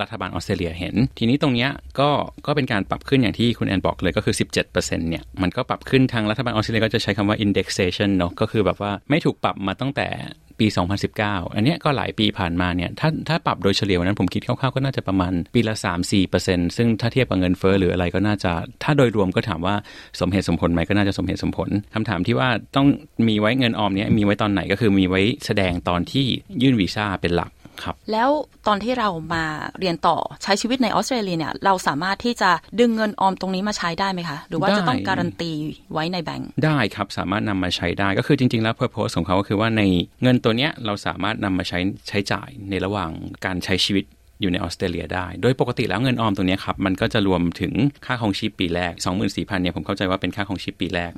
รัฐบาลออสเตรเลียเห็น ทีนี้ตรงนี้ก็ก็เป็นการปรับขึ้นอย่างที่คุณแอนบอกเลยก็คือ 17%เนี่ยมันก็ปรับขึ้นทางรัฐบาลออสเตรเลียก็จะใช้คำว่า indexation เนาะก็คือแบบว่าไม่ถูกปรับมาตั้งแต่ปี 2019 อันนี้ก็หลายปีผ่านมาเนี่ย ถ้าถ้าปรับโดยเฉลี่ยวันนั้นผมคิดคร่าวๆ ก็น่าจะประมาณปีละ 3-4%ซึ่งถ้าเทียบกับเงินเฟ้อหรืออะไรก็น่าจะ ถ้าโดยรวมก็ถามว่าสมเหตุสมผลไหมก็น่าจะสมเหตุสมผลคำถามที่ว่าต้องมีไว้เงินออมเนี้ยมีไว้ตอนไหนก็คือมีไว้แสดงตอนที่ยื่นวีซ่าเป็นหลัก ครับแล้วตอนที่เรามาเรียนต่อใช้ชีวิตในออสเตรเลียเนี่ยเราสามารถที่จะดึงเงินออมตรงนี้มาใช้ได้ไหมคะ หรือว่าจะต้องการันตีไว้ในแบงก์ได้ครับสามารถนำมาใช้ได้ก็คือจริง ๆ แล้ว purpose ของเขาก็คือว่าในเงินตัวเนี้ยเราสามารถนำมาใช้ใช้จ่ายในระหว่างการใช้ชีวิตอยู่ในออสเตรเลียได้ โดยปกติแล้วเงินออมตรงนี้ครับ มันก็จะรวมถึงค่าครองชีพปีแรก 24,000เนี่ยผมเข้าใจว่าเป็นค่าครองชีพปีแรก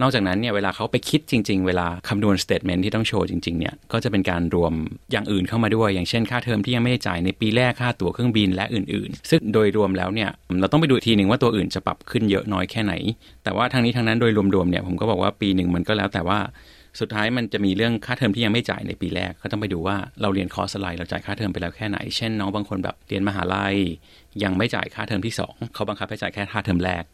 นอกจากนั้นเนี่ยเวลาเขาไปคิดจริง ๆ เวลาคำนวณ statement ที่ต้องโชว์จริง ๆ เนี่ยก็จะเป็นการรวมอย่างอื่นเข้ามาด้วย อย่างเช่นค่าเทอมที่ยังไม่ได้จ่ายในปีแรกค่าตั๋วเครื่องบินและอื่น ๆ ซึ่งโดยรวมแล้วเนี่ยเราต้องไปดูทีหนึ่งว่าตัวอื่นจะปรับขึ้นเยอะน้อยแค่ไหน แต่ว่าทั้งนี้ทั้งนั้นโดยรวมๆเนี่ยผมก็บอกว่าปีหนึ่งมันก็แล้วแต่ว่าสุดท้ายมันจะมีเรื่องค่าเทอมที่ยังไม่จ่ายในปีแรก ก็ต้องไปดูว่าเราเรียนคอร์สอะไรเราจ่ายค่าเทอมไปแล้วแค่ไหน เช่นน้องบางคนแบบเรียนมหาลัย ยังไม่จ่ายค่าเทอมที่ 2 เขาบังคับให้จ่ายแค่ค่าเทอมแรก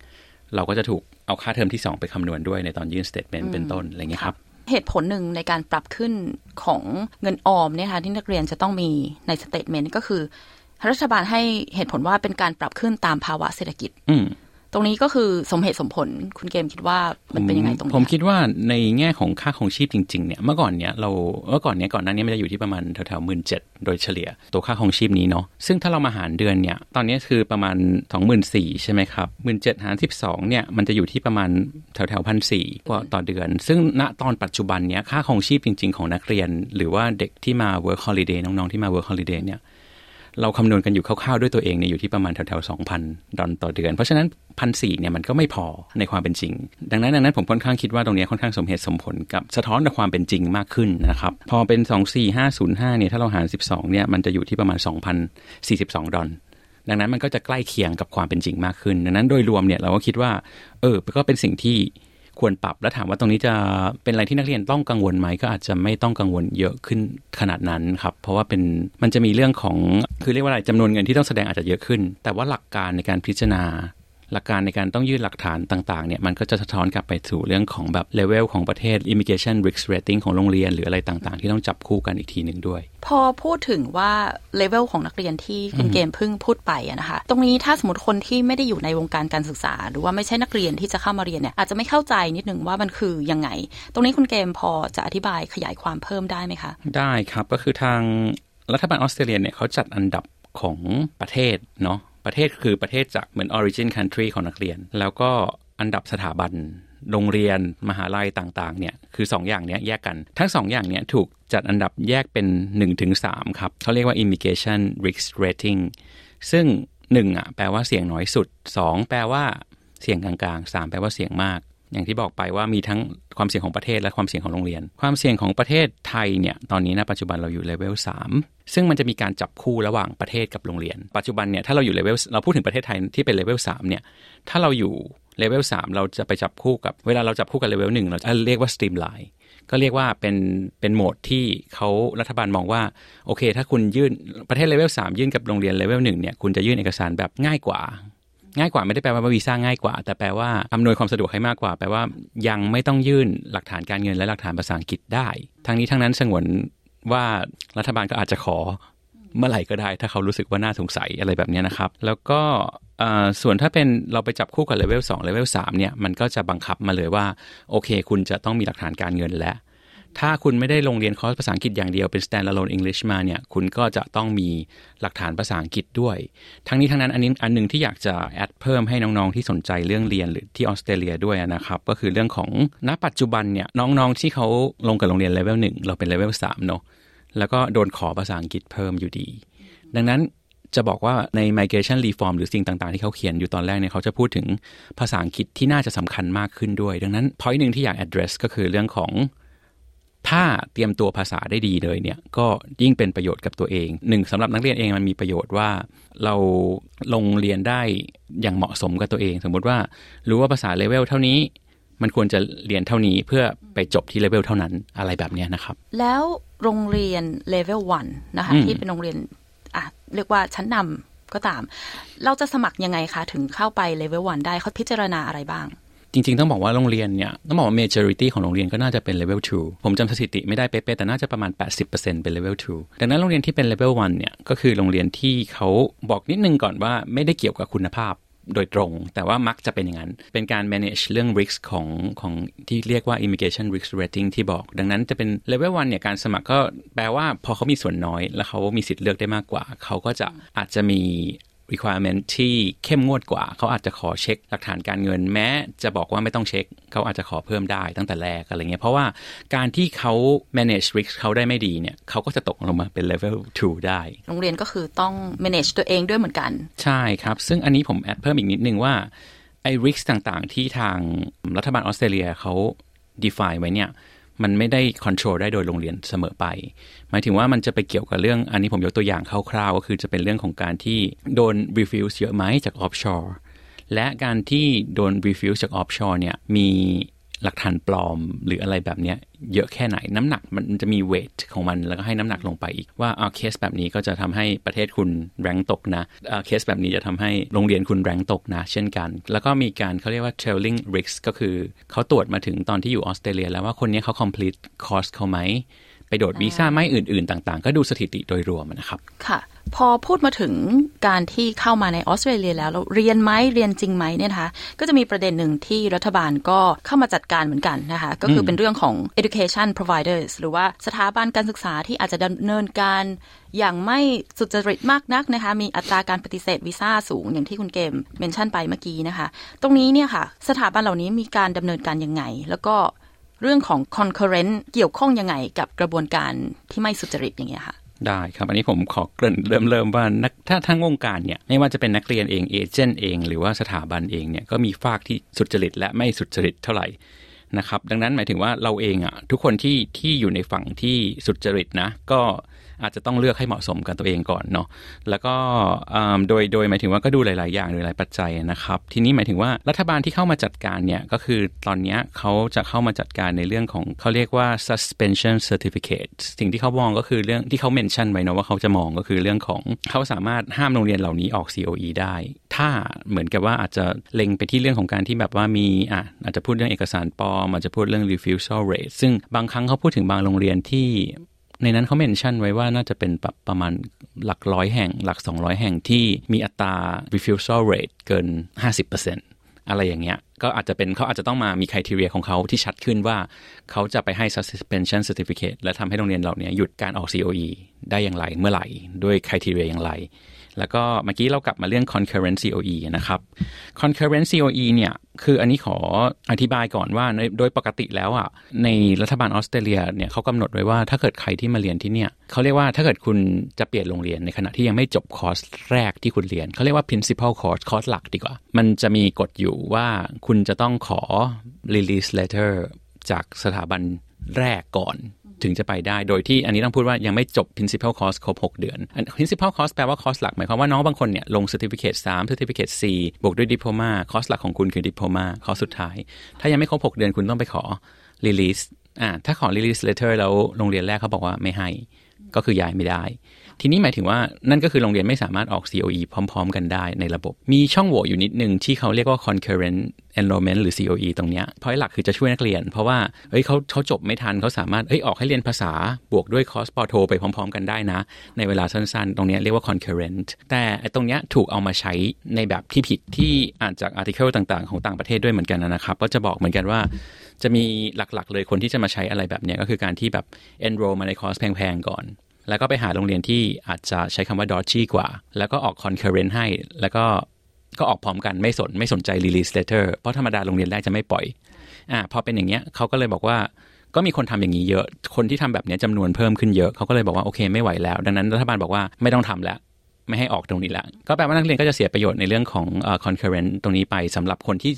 เราก็จะถูก เอาค่าเทอมที่ 2 ไปคำนวณด้วยในตอนยื่น statement เป็นต้นอะไรเงี้ยครับเหตุผลหนึ่งในการปรับขึ้นของเงินออมเนี่ยค่ะที่นักเรียนจะต้องมีใน statement ก็คือ รัฐบาลให้เหตุผลว่าเป็นการปรับขึ้นตามภาวะเศรษฐกิจ ตรงนี้ก็คือสมเหตุสมผลคุณเกมคิดว่ามันเป็นยังไงตรงนี้ผมคิดว่าในแง่ของค่าครองชีพจริงๆเนี่ยเมื่อก่อนเนี่ยเราเมื่อก่อนเนี้ยก่อนหน้านี้มันจะอยู่ที่ประมาณแถวๆหมื่นเจ็ดโดยเฉลี่ย ตัวค่าของชีพนี้เนาะซึ่งถ้าเรามาหารเดือนเนี่ยตอนนี้คือประมาณสองหมื่นสี่ใช่ไหมครับหมื่นเจ็ดหารสิบสองเนี่ยมันจะอยู่ที่ประมาณแถวๆพันสี่กว่าต่อเดือน ซึ่งณตอนปัจจุบันเนี้ยค่าของชีพจริง ๆ ของนักเรียน หรือว่าเด็กที่มา work holiday น้องๆที่มา work holiday เนี่ย เราคำนวณกันอยู่คร่าวๆด้วยตัวเองเนี่ยอยู่ที่ประมาณแถวๆสองพันดอลต่อเดือน เพราะฉะนั้นพันสี่เนี่ยมันก็ไม่พอในความเป็นจริง ดังนั้นดังนั้นผมค่อนข้างคิดว่าตรงนี้ค่อนข้างสมเหตุสมผลกับสะท้อนกับความเป็นจริงมากขึ้นนะครับ พอเป็น 24505เนี่ยถ้าเราหาร 12เนี่ยมันจะอยู่ที่ประมาณ 2,042 ดอลดังนั้นมันก็จะใกล้เคียงกับความเป็นจริงมากขึ้น ดังนั้นโดยรวมเนี่ยเราก็คิดว่า เออก็เป็นสิ่งที่ ควรปรับและถามว่าตรงนี้จะเป็นอะไรที่นักเรียนต้องกังวลไหมก็อาจจะไม่ต้องกังวลเยอะขึ้นขนาดนั้นครับ เพราะว่าเป็นมันจะมีเรื่องของคือเรียกว่าอะไรจำนวนเงินที่ต้องแสดงอาจจะเยอะขึ้น แต่ว่าหลักการในการพิจารณา หลักการในการต้องยื่นหลักฐานต่างๆเนี่ยมันก็จะสะท้อนกลับไปสู่เรื่องของแบบเลเวลของประเทศ immigration risk rating ของโรงเรียน หรืออะไรต่างๆ ที่ต้องจับคู่กันอีกทีหนึ่งด้วย พอพูดถึงว่าเลเวลของนักเรียนที่คุณเกมพึ่งพูดไปนะคะตรงนี้ถ้าสมมติคนที่ไม่ได้อยู่ในวงการการศึกษา หรือว่าไม่ใช่นักเรียนที่จะเข้ามาเรียนเนี่ยอาจจะไม่เข้าใจนิดหนึ่งว่ามันคือยังไง ตรงนี้คุณเกมพอจะอธิบายขยายความเพิ่มได้ไหมคะได้ครับก็คือทางรัฐบาลออสเตรเลียเนี่ยเขาจัดอันดับของประเทศเนาะ ประเทศคือประเทศจากเหมือน origin country ของนักเรียน แล้วก็อันดับสถาบันโรงเรียนมหาลัยต่างๆเนี่ยคือ 2 อย่างเนี้ยแยกกัน ทั้ง 2 อย่างเนี้ยถูกจัดอันดับแยกเป็น 1-3 ครับเขาเรียกว่า immigration risk rating ซึ่ง 1อะแปลว่าเสี่ยงน้อยสุด 2 แปลว่าเสี่ยงกลางๆ 3 แปลว่าเสี่ยงมาก อย่างที่บอกไปว่ามีทั้งความเสี่ยงของประเทศและความเสี่ยงของโรงเรียน ความเสี่ยงของประเทศไทยเนี่ยตอนนี้นะปัจจุบันเราอยู่เลเวล3ซึ่งมันจะมีการจับคู่ระหว่างประเทศกับโรงเรียน ปัจจุบันเนี่ยถ้าเราอยู่เลเวลเราพูดถึงประเทศไทยที่เป็นเลเวลสามเนี่ยถ้าเราอยู่เลเวลสามเราจะไปจับคู่กับเวลาเราจับคู่กับเลเวลหนึ่งเราจะเรียกว่า streamlineก็เรียกว่าเป็นเป็นโหมดที่เขารัฐบาลมองว่าโอเค ถ้าคุณยื่นประเทศเลเวลสามยื่นกับโรงเรียนเลเวลหนึ่งเนี่ยคุณจะยื่นเอกสารแบบง่ายกว่า ง่ายกว่าไม่ได้แปลว่าวีซ่าง่ายกว่า แต่แปลว่าอำนวยความสะดวกให้มากกว่า แปลว่ายังไม่ต้องยื่นหลักฐานการเงินและหลักฐานภาษาอังกฤษได้ ทั้งนี้ทั้งนั้นสงวนว่ารัฐบาลก็อาจจะขอเมื่อไหร่ก็ได้ ถ้าเขารู้สึกว่าน่าสงสัยอะไรแบบนี้นะครับ แล้วก็ส่วนถ้าเป็นเราไปจับคู่กับเลเวล2เลเวล3เนี่ยมันก็จะบังคับมาเลยว่า โอเค คุณจะต้องมีหลักฐานการเงินและ ถ้าคุณไม่ได้ลงเรียนคอร์สภาษาอังกฤษอย่างเดียวเป็น standalone English มาเนี่ย คุณก็จะต้องมีหลักฐานภาษาอังกฤษด้วย ทั้งนี้ทั้งนั้นอันนี้อันนึงที่อยากจะ add เพิ่มให้น้องๆที่สนใจเรื่องเรียนต่อที่ออสเตรเลียด้วยนะครับ ก็คือเรื่องของณปัจจุบันเนี่ยน้องๆที่เขาลงกับโรงเรียนเลเวลหนึ่งเราเป็นเลเวลสามเนาะแล้วก็โดนขอภาษาอังกฤษเพิ่มอยู่ดี ดังนั้นจะบอกว่าใน migration reform หรือสิ่งต่างๆ ที่เขาเขียนอยู่ตอนแรกเนี่ยเขาจะพูดถึงภาษาอังกฤษที่น่าจะสำคัญมากขึ้นด้วย ดังนั้น point หนึ่งที่อยาก address ก็คือเรื่องของ ถ้าเตรียมตัวภาษาได้ดีเลยเนี่ยก็ยิ่งเป็นประโยชน์กับตัวเองหนึ่งสำหรับนักเรียนเองมันมีประโยชน์ว่า เราลงเรียนได้อย่างเหมาะสมกับตัวเอง สมมุติว่ารู้ว่าภาษาเลเวลเท่านี้ มันควรจะเรียนเท่านี้เพื่อไปจบที่เลเวลเท่านั้นอะไรแบบนี้นะครับ แล้วโรงเรียนเลเวล1นะคะที่เป็นโรงเรียนอะเรียกว่าชั้นนำก็ตาม เราจะสมัครยังไงคะ ถึงเข้าไปเลเวล1ได้เขาพิจารณาอะไรบ้าง จริงๆ ต้องบอกว่าโรงเรียนเนี่ยต้องบอกว่า majority ของโรงเรียนก็น่าจะเป็น level 2 ผมจำสถิติไม่ได้เป๊ะๆแต่น่าจะประมาณ 80%เป็น level 2 ดังนั้นโรงเรียนที่เป็น level 1เนี่ยก็คือโรงเรียนที่เขาบอกนิดนึงก่อนว่าไม่ได้เกี่ยวกับคุณภาพโดยตรง แต่ว่ามักจะเป็นอย่างนั้น เป็นการ manage เรื่อง risk ของของที่เรียกว่า immigration risk rating ที่บอก ดังนั้นจะเป็น level 1เนี่ยการสมัครก็แปลว่าพอเขามีส่วนน้อย แล้วเขามีสิทธิ์เลือกได้มากกว่า เขาก็จะอาจจะมี requirement ที่เข้มงวดกว่า เขาอาจจะขอเช็คหลักฐานการเงิน แม้จะบอกว่าไม่ต้องเช็ค เขาอาจจะขอเพิ่มได้ตั้งแต่แรกอะไรเงี้ย เพราะว่าการที่เขา manage risk เขาได้ไม่ดีเนี่ย เขาก็จะตกลงมาเป็น level 2 ได้ โรงเรียนก็คือต้อง manage ตัวเองด้วยเหมือนกัน ใช่ครับ ซึ่งอันนี้ผมแอดเพิ่มอีกนิดนึงว่าไอ้ risk ต่างๆ ที่ทางรัฐบาลออสเตรเลียเขา define ไว้เนี่ย มันไม่ได้ control ได้โดยโรงเรียนเสมอไป หมายถึงว่ามันจะไปเกี่ยวกับเรื่องอันนี้ผมยกตัวอย่างคร่าวๆ ก็คือจะเป็นเรื่องของการที่โดน refuse เยอะไหมจาก offshore และการที่โดน refuse จาก offshore เนี่ยมี หลักฐานปลอมหรืออะไรแบบนี้เยอะแค่ไหนน้ำหนักมันจะมี weight ของมันแล้วก็ให้น้ำหนักลงไปอีกว่าเอาเคสแบบนี้ก็จะทำให้ประเทศคุณ rank ตกนะเคสแบบนี้จะทำให้โรงเรียนคุณ rank ตกนะ เช่นกัน แล้วก็มีการเขาเรียกว่า trailing risk ก็คือเขาตรวจมาถึงตอนที่อยู่ออสเตรเลียแล้วว่าคนนี้เขา complete course เขาไหมไปโดดวีซ่าไม่อื่น ๆ ต่าง ๆ ก็ดูสถิติโดยรวมนะครับ ค่ะ พอพูดมาถึงการที่เข้ามาในออสเตรเลียแล้วเราเรียนไหมเรียนจริงไหมเนี่ยนะคะก็จะมีประเด็นหนึ่งที่รัฐบาลก็เข้ามาจัดการเหมือนกันนะคะก็คือเป็นเรื่องของ education providers หรือว่าสถาบันการศึกษาที่อาจจะดำเนินการอย่างไม่สุจริตมากนักนะคะมีอัตราการปฏิเสธวีซ่าสูงอย่างที่คุณเกมเมนชั่นไปเมื่อกี้นะคะ ตรงนี้เนี่ยค่ะ สถาบันเหล่านี้มีการดำเนินการยังไง แล้วก็เรื่องของ concurrent เกี่ยวข้องยังไงกับกระบวนการที่ไม่สุจริตอย่างเงี้ยค่ะ ได้ครับ อันนี้ผมขอเกริ่นเริ่มเริ่มว่านักถ้าทั้งวงการเนี่ยไม่ว่าจะเป็นนักเรียนเองเอเจนต์เอง หรือว่าสถาบันเองเนี่ยก็มีฝากที่สุจริตและไม่สุจริตเท่าไหร่นะครับ ดังนั้นหมายถึงว่าเราเองอะทุกคนที่ที่อยู่ในฝั่งที่สุจริตนะ ก็ อาจจะต้องเลือกให้เหมาะสมกับตัวเองก่อนเนาะแล้วก็โดยโดยหมายถึงว่าก็ดูหลาย ๆ อย่างหรือหลายปัจจัยนะครับทีนี้หมายถึงว่ารัฐบาลที่เข้ามาจัดการเนี่ยก็คือตอนนี้เขาจะเข้ามาจัดการในเรื่องของเขาเรียกว่า suspension certificate สิ่งที่เขามองก็คือเรื่องที่เขาเมนชั่นไว้นะว่าเขาจะมองก็คือเรื่องของเขาสามารถห้ามโรงเรียนเหล่านี้ออก COE ได้ ถ้าเหมือนกับว่าอาจจะเล็งไปที่เรื่องของการที่แบบว่ามีอะอาจจะพูดเรื่องเอกสารปลอมอาจจะพูดเรื่อง refusal rate ซึ่งบางครั้งเขาพูดถึงบางโรงเรียนที่ ในนั้นเขาเมนชั่นไว้ว่าน่าจะเป็นประมาณหลักร้อยแห่ง หลัก 200 แห่งที่มีอัตรา refusal rate เกิน 50%อะไรอย่างเงี้ย ก็อาจจะเป็นเขาอาจจะต้องมามีคุณทีเรียของเขาที่ชัดขึ้นว่าเขาจะไปให้ suspension certificate และทำให้โรงเรียนเหล่านี้หยุดการออก COE ได้อย่างไรเมื่อไหร่ ด้วยคุณทีเรียอย่างไร แล้วก็เมื่อกี้เรากลับมาเรื่อง concurrent COE นะครับ concurrent COE เนี่ยคืออันนี้ขออธิบายก่อนว่าโดยปกติแล้วอะในรัฐบาลออสเตรเลียเนี่ยเขากำหนดไว้ว่าถ้าเกิดใครที่มาเรียนที่เนี่ยเขาเรียกว่าถ้าเกิดคุณจะเปลี่ยนโรงเรียนในขณะที่ยังไม่จบคอร์สแรกที่คุณเรียนเขาเรียกว่า principal course คอร์สหลักดีกว่า มันจะมีกฎอยู่ว่าคุณจะต้องขอ release letter จากสถาบันแรกก่อน ถึงจะไปได้ โดยที่อันนี้ต้องพูดว่ายังไม่จบ principal course ครบ 6 เดือน principal course แปลว่าคอร์สหลักหมายความว่าน้องบางคนเนี่ยลง certificate 3 certificate 4บวกด้วย diploma คอร์สหลักของคุณคือ diploma คอร์สสุดท้าย ถ้ายังไม่ครบ 6 เดือนคุณต้องไปขอ release อ่าถ้าขอ release letter แล้วโรงเรียนแรกเขาบอกว่าไม่ให้ ก็คือย้ายไม่ได้ ทีนี้หมายถึงว่านั่นก็คือโรงเรียนไม่สามารถออก COE พร้อม ๆ กันได้ในระบบ มีช่องโหว่อยู่นิดนึงที่เขาเรียกว่า concurrent enrollment หรือ COE ตรงเนี้ย purpose หลักคือจะช่วยนักเรียน เพราะว่าเฮ้ยเขาเขาจบไม่ทันเขาสามารถเฮ้ยออกให้เรียนภาษาบวกด้วยคอร์สปอโทไปพร้อม ๆ กันได้นะ ในเวลาสั้นๆ ตรงนี้เรียกว่า concurrent แต่ตรงนี้ถูกเอามาใช้ในแบบที่ผิดที่อ่านจาก article ต่างๆ ของต่างประเทศด้วยเหมือนกันนะครับ ก็จะบอกเหมือนกันว่าจะมีหลักๆ เลยคนที่จะมาใช้อะไรแบบนี้ก็คือการที่แบบ enroll มาในคอร์สแพงๆก่อน แล้วก็ไปหาโรงเรียนที่อาจจะใช้คำว่า dodgy กว่า แล้วก็ออก concurrent ให้ แล้วก็ก็ออกพร้อมกันไม่สนไม่สนใจ release letter เพราะธรรมดาโรงเรียนแรกจะไม่ปล่อยอ่าพอเป็นอย่างเงี้ยเขาก็เลยบอกว่าก็มีคนทำอย่างนี้เยอะ คนที่ทำแบบนี้จำนวนเพิ่มขึ้นเยอะเขาก็เลยบอกว่าโอเคไม่ไหวแล้ว ดังนั้นรัฐบาลบอกว่าไม่ต้องทำแล้วไม่ให้ออกตรงนี้ละ ก็แปลว่านักเรียนก็จะเสียประโยชน์ในเรื่องของเอ่อ concurrent ตรงนี้ไปสำหรับคนที่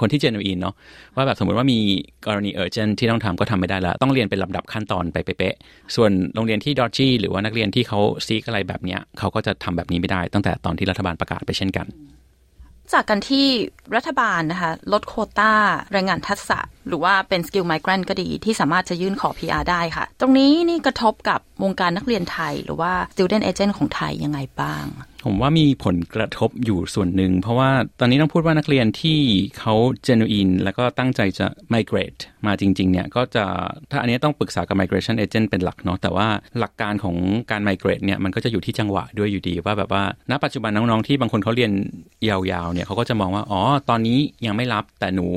คนที่ genuine เนาะว่าแบบสมมติว่ามีกรณี urgent ที่ต้องทำก็ทำไม่ได้แล้วต้องเรียนเป็นลำดับขั้นตอนไปเป๊ะส่วนโรงเรียนที่ dodgy หรือว่านักเรียนที่เขา seek อะไรแบบเนี้ยเขาก็จะทำแบบนี้ไม่ได้ ตั้งแต่ตอนที่รัฐบาลประกาศไปเช่นกัน จากการที่รัฐบาลนะคะลดโควตาแรงงานทักษะ หรือว่าเป็น skilled migrant ก็ดีที่สามารถจะยื่นขอ PR ได้ค่ะ ตรงนี้นี่กระทบกับวงการนักเรียนไทย หรือว่า student agent ของไทยยังไงบ้าง ผมว่ามีผลกระทบอยู่ส่วนหนึ่ง เพราะว่าตอนนี้ต้องพูดว่านักเรียนที่เขา genuine แล้วก็ตั้งใจจะ migrate มาจริง ๆ เนี่ย ก็จะถ้าอันนี้ต้องปรึกษากับ migration agent เป็นหลักเนาะแต่ว่าหลักการของการ migrate เนี่ย มันก็จะอยู่ที่จังหวะด้วยอยู่ดีว่าแบบว่าณปัจจุบันน้อง ๆ ที่บางคนเขาเรียนยาวๆเนี่ยเขาก็จะมองว่าอ๋อตอนนี้ยังไม่รับแต่หนู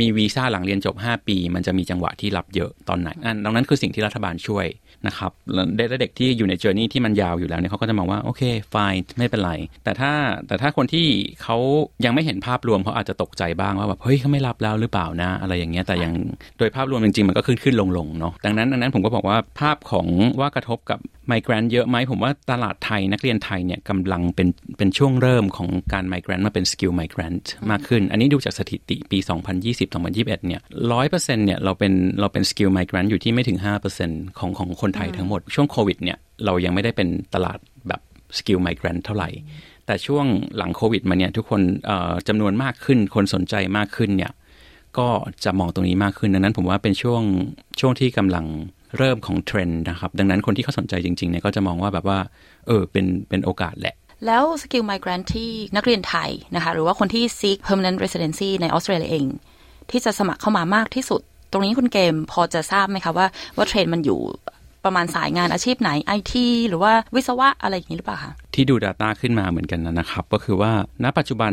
มีวีซ่าหลังเรียนจบ 5 ปี มันจะมีจังหวะที่รับเยอะตอนไหนอันดังนั้นคือสิ่งที่รัฐบาลช่วย นะครับแล้วเด็กที่อยู่ใน journey ที่มันยาวอยู่แล้วเนี่ยเขาก็จะมองว่าโอเค fine ไม่เป็นไร แต่ถ้าแต่ถ้าคนที่เขายังไม่เห็นภาพรวมเขาอาจจะตกใจบ้างว่าแบบเฮ้ยเขาไม่รับแล้วหรือเปล่านะ อะไรอย่างเงี้ยแต่อย่างโดยภาพรวมจริงๆมันก็ขึ้นขึ้นลงลงเนาะดังนั้นดังนั้นผมก็บอกว่าภาพของว่ากระทบกับ migrant เยอะไหมผมว่าตลาดไทยนักเรียนไทยเนี่ยกำลังเป็นเป็นช่วงเริ่มของการ migrate มาเป็น skilled migrant มากขึ้น อันนี้ดูจากสถิติปี 2020-2021เนี่ยร้อยเปอร์เซ็นต์เนี่ยเราเป็นเราเป็น skilled migrant อยู่ที่ไม่ถึง5%ของของคนไทยทั้งหมด ช่วงโควิดเนี่ยเรายังไม่ได้เป็นตลาดแบบ skilled migrant เท่าไหร่ แต่ช่วงหลังโควิดมาเนี่ยทุกคนจำนวนมากขึ้น คนสนใจมากขึ้นเนี่ยก็จะมองตรงนี้มากขึ้นดังนั้นผมว่าเป็นช่วงช่วงที่กำลังเริ่มของเทรนด์นะครับ ดังนั้นคนที่เขาสนใจจริงๆเนี่ยก็จะมองว่าแบบว่า เออเป็นเป็นโอกาสแหละ แล้ว skilled migrant ที่นักเรียนไทยนะคะ หรือว่าคนที่ seek permanent residency ในออสเตรเลียเอง ที่จะสมัครเข้ามามากที่สุด ตรงนี้คุณเกมพอจะทราบไหมคะว่าว่าเทรนด์มันอยู่ ประมาณสายงานอาชีพไหนไอทีหรือว่าวิศวะอะไรอย่างนี้หรือเปล่าคะที่ดู Data ขึ้นมาเหมือนกันนะครับ ก็คือว่าณปัจจุบัน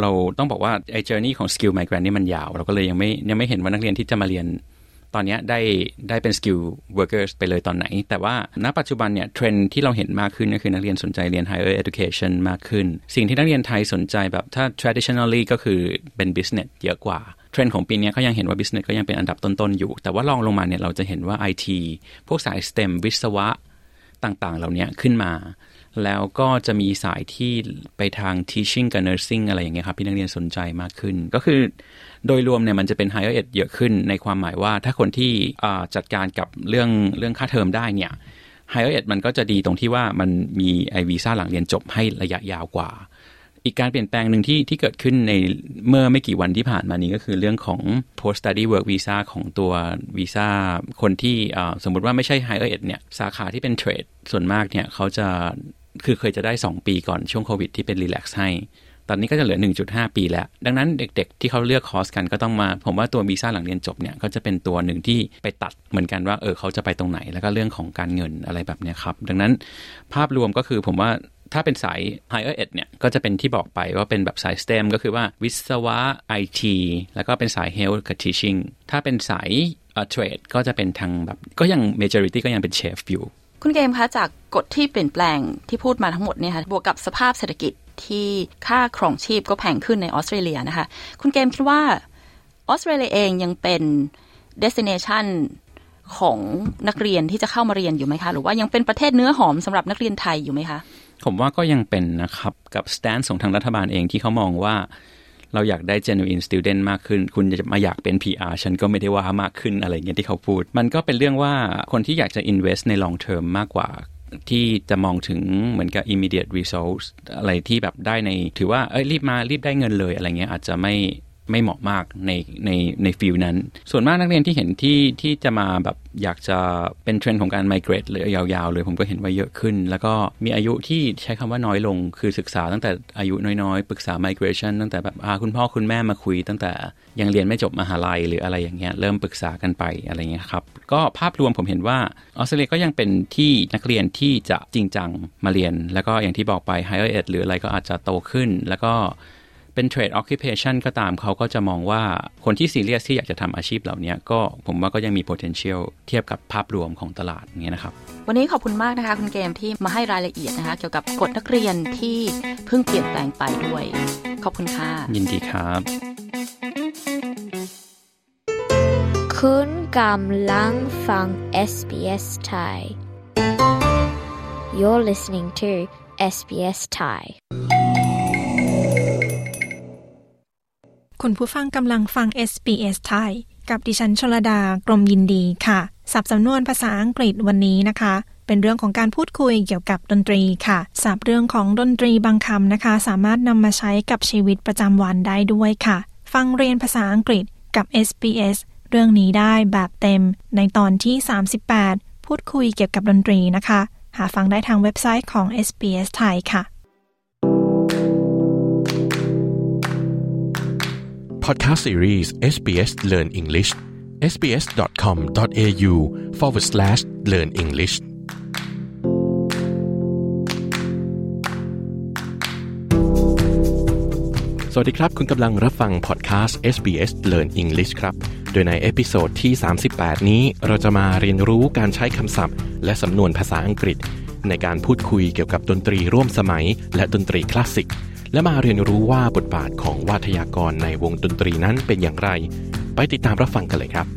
เราต้องบอกว่าไอ้ journey ของ skilled migrant นี่มันยาว เราก็เลยยังไม่ยังไม่เห็นว่านักเรียนที่จะมาเรียนตอนนี้ได้ได้เป็น skilled worker ไปเลยตอนไหน แต่ว่าณปัจจุบันเนี่ยเทรนด์ที่เราเห็นมากขึ้นก็คือนักเรียนสนใจเรียน higher education มากขึ้น สิ่งที่นักเรียนไทยสนใจแบบถ้า traditionally ก็คือเป็น business เยอะกว่า เทรนด์ของปีนี้ก็ยังเห็นว่า business ก็ยังเป็นอันดับต้นๆอยู่ แต่ว่าลองลงมาเนี่ยเราจะเห็นว่า IT พวกสาย STEM วิศวะต่างๆ เหล่านี้ขึ้นมา แล้วก็จะมีสายที่ไปทาง teaching กับ nursing อะไรอย่างเงี้ยครับที่นักเรียนสนใจมากขึ้น ก็คือโดยรวมเนี่ยมันจะเป็น higher ed เยอะขึ้นในความหมายว่าถ้าคนที่จัดการกับเรื่องเรื่องค่าเทอมได้เนี่ย higher ed มันก็จะดีตรงที่ว่ามันมีไอวีซ่าหลังเรียนจบให้ระยะยาวกว่า อีกการเปลี่ยนแปลงหนึ่งที่ที่เกิดขึ้นในเมื่อไม่กี่วันที่ผ่านมานี้ก็คือเรื่องของ post study work visa ของตัววีซ่าคนที่สมมติว่าไม่ใช่ higher ed เนี่ยสาขาที่เป็นเทรดส่วนมากเนี่ยเขาจะคือเคยจะได้ 2 ปีก่อนช่วงโควิดที่เป็นรีแลกซ์ให้ตอนนี้ก็จะเหลือ 1.5 ปีแล้ว ดังนั้นเด็กๆ ที่เขาเลือกคอร์สกันก็ต้องมา ผมว่าตัววีซ่าหลังเรียนจบเนี่ย ก็จะเป็นตัวหนึ่งที่ไปตัดเหมือนกันว่า เออเขาจะไปตรงไหน แล้วก็เรื่องของการเงินอะไรแบบนี้ครับ ดังนั้นภาพรวมก็คือผมว่า ถ้าเป็นสาย higher ed เนี่ย ก็จะเป็นที่บอกไปว่าเป็นแบบสาย STEM ก็คือว่าวิศวะ IT แล้วก็เป็นสาย health กับ teaching ถ้าเป็นสายเทรดก็จะเป็นทางแบบก็ยัง majority ก็ยังเป็นเชฟอยู่ คุณเกมคะจากกฎที่เปลี่ยนแปลงที่พูดมาทั้งหมดเนี่ยค่ะบวกกับสภาพเศรษฐกิจที่ค่าครองชีพก็แพงขึ้นในออสเตรเลียนะคะ คุณเกมคิดว่าออสเตรเลียเองยังเป็น destination ของนักเรียนที่จะเข้ามาเรียนอยู่ไหมคะ หรือว่ายังเป็นประเทศเนื้อหอมสำหรับนักเรียนไทยอยู่ไหมคะ ผมว่าก็ยังเป็นนะครับ กับสแตนของทางรัฐบาลเองที่เขามองว่า เราอยากได้ genuine student มากขึ้น คุณจะมาอยากเป็น PR ฉันก็ไม่ได้ว่ามากขึ้นอะไรเงี้ยที่เขาพูด มันก็เป็นเรื่องว่าคนที่อยากจะ invest ใน long term มากกว่าที่จะมองถึงเหมือนกับ immediate results อะไรที่แบบได้ใน ถือว่าเอ้ยรีบมารีบได้เงินเลยอะไรเงี้ยอาจจะไม่ ไม่เหมาะมากในในใน field นั้น ส่วนมากนักเรียนที่เห็นที่ที่จะมาแบบอยากจะเป็นเทรนด์ของการ migrate เลยยาวๆ เลยผมก็เห็นว่าเยอะขึ้น แล้วก็มีอายุที่ใช้คำว่าน้อยลง คือศึกษาตั้งแต่อายุน้อยๆ ปรึกษา migration ตั้งแต่แบบอาคุณพ่อคุณแม่มาคุย ตั้งแต่ยังเรียนไม่จบมหาลัยหรืออะไรอย่างเงี้ยเริ่มปรึกษากันไปอะไรเงี้ยครับก็ภาพรวมผมเห็นว่าออสเตรเลียก็ยังเป็นที่นักเรียนที่จะจริงจังมาเรียน แล้วก็อย่างที่บอกไป higher ed หรืออะไรก็อาจจะโตขึ้น แล้วก็ เป็นเทรดออคิเพชันก็ตามเขาก็จะมองว่าคนที่ซีเรียสที่อยากจะทำอาชีพเหล่านี้ก็ผมว่าก็ยังมี potential เทียบกับภาพรวมของตลาดเงี้ยนะครับ วันนี้ขอบคุณมากนะคะ คุณเกมที่มาให้รายละเอียดนะคะ เกี่ยวกับกฎนักเรียนที่เพิ่งเปลี่ยนแปลงไปด้วย ขอบคุณค่ะยินดีครับ คุณกำลังฟัง SBS Thai You're listening to SBS Thai คุณผู้ฟังกำลังฟัง SBS ไทย กับดิฉันชลดากรมยินดีค่ะสับสำนวนภาษาอังกฤษวันนี้นะคะ เป็นเรื่องของการพูดคุยเกี่ยวกับดนตรีค่ะสับเรื่องของดนตรีบางคำนะคะ สามารถนำมาใช้กับชีวิตประจำวันได้ด้วยค่ะ ฟังเรียนภาษาอังกฤษกับ SBS เรื่องนี้ได้แบบเต็ม ในตอนที่ 38 พูดคุยเกี่ยวกับดนตรีนะคะ หาฟังได้ทางเว็บไซต์ของ SBS ไทยค่ะ Podcast Series SBS Learn English sbs.com.au forward slash learn English สวัสดีครับ คุณกำลังรับฟังพอดแคสต์ SBS Learn English ครับ โดยใน episode ที่ 38 นี้เราจะมาเรียนรู้การใช้คำศัพท์ และสำนวนภาษาอังกฤษ ในการพูดคุยเกี่ยวกับดนตรีร่วมสมัย และดนตรีคลาสสิก และมาเรียนรู้ว่าบทบาทของวาทยากรในวงดนตรีนั้นเป็นอย่างไร ไปติดตามรับฟังกันเลยครับ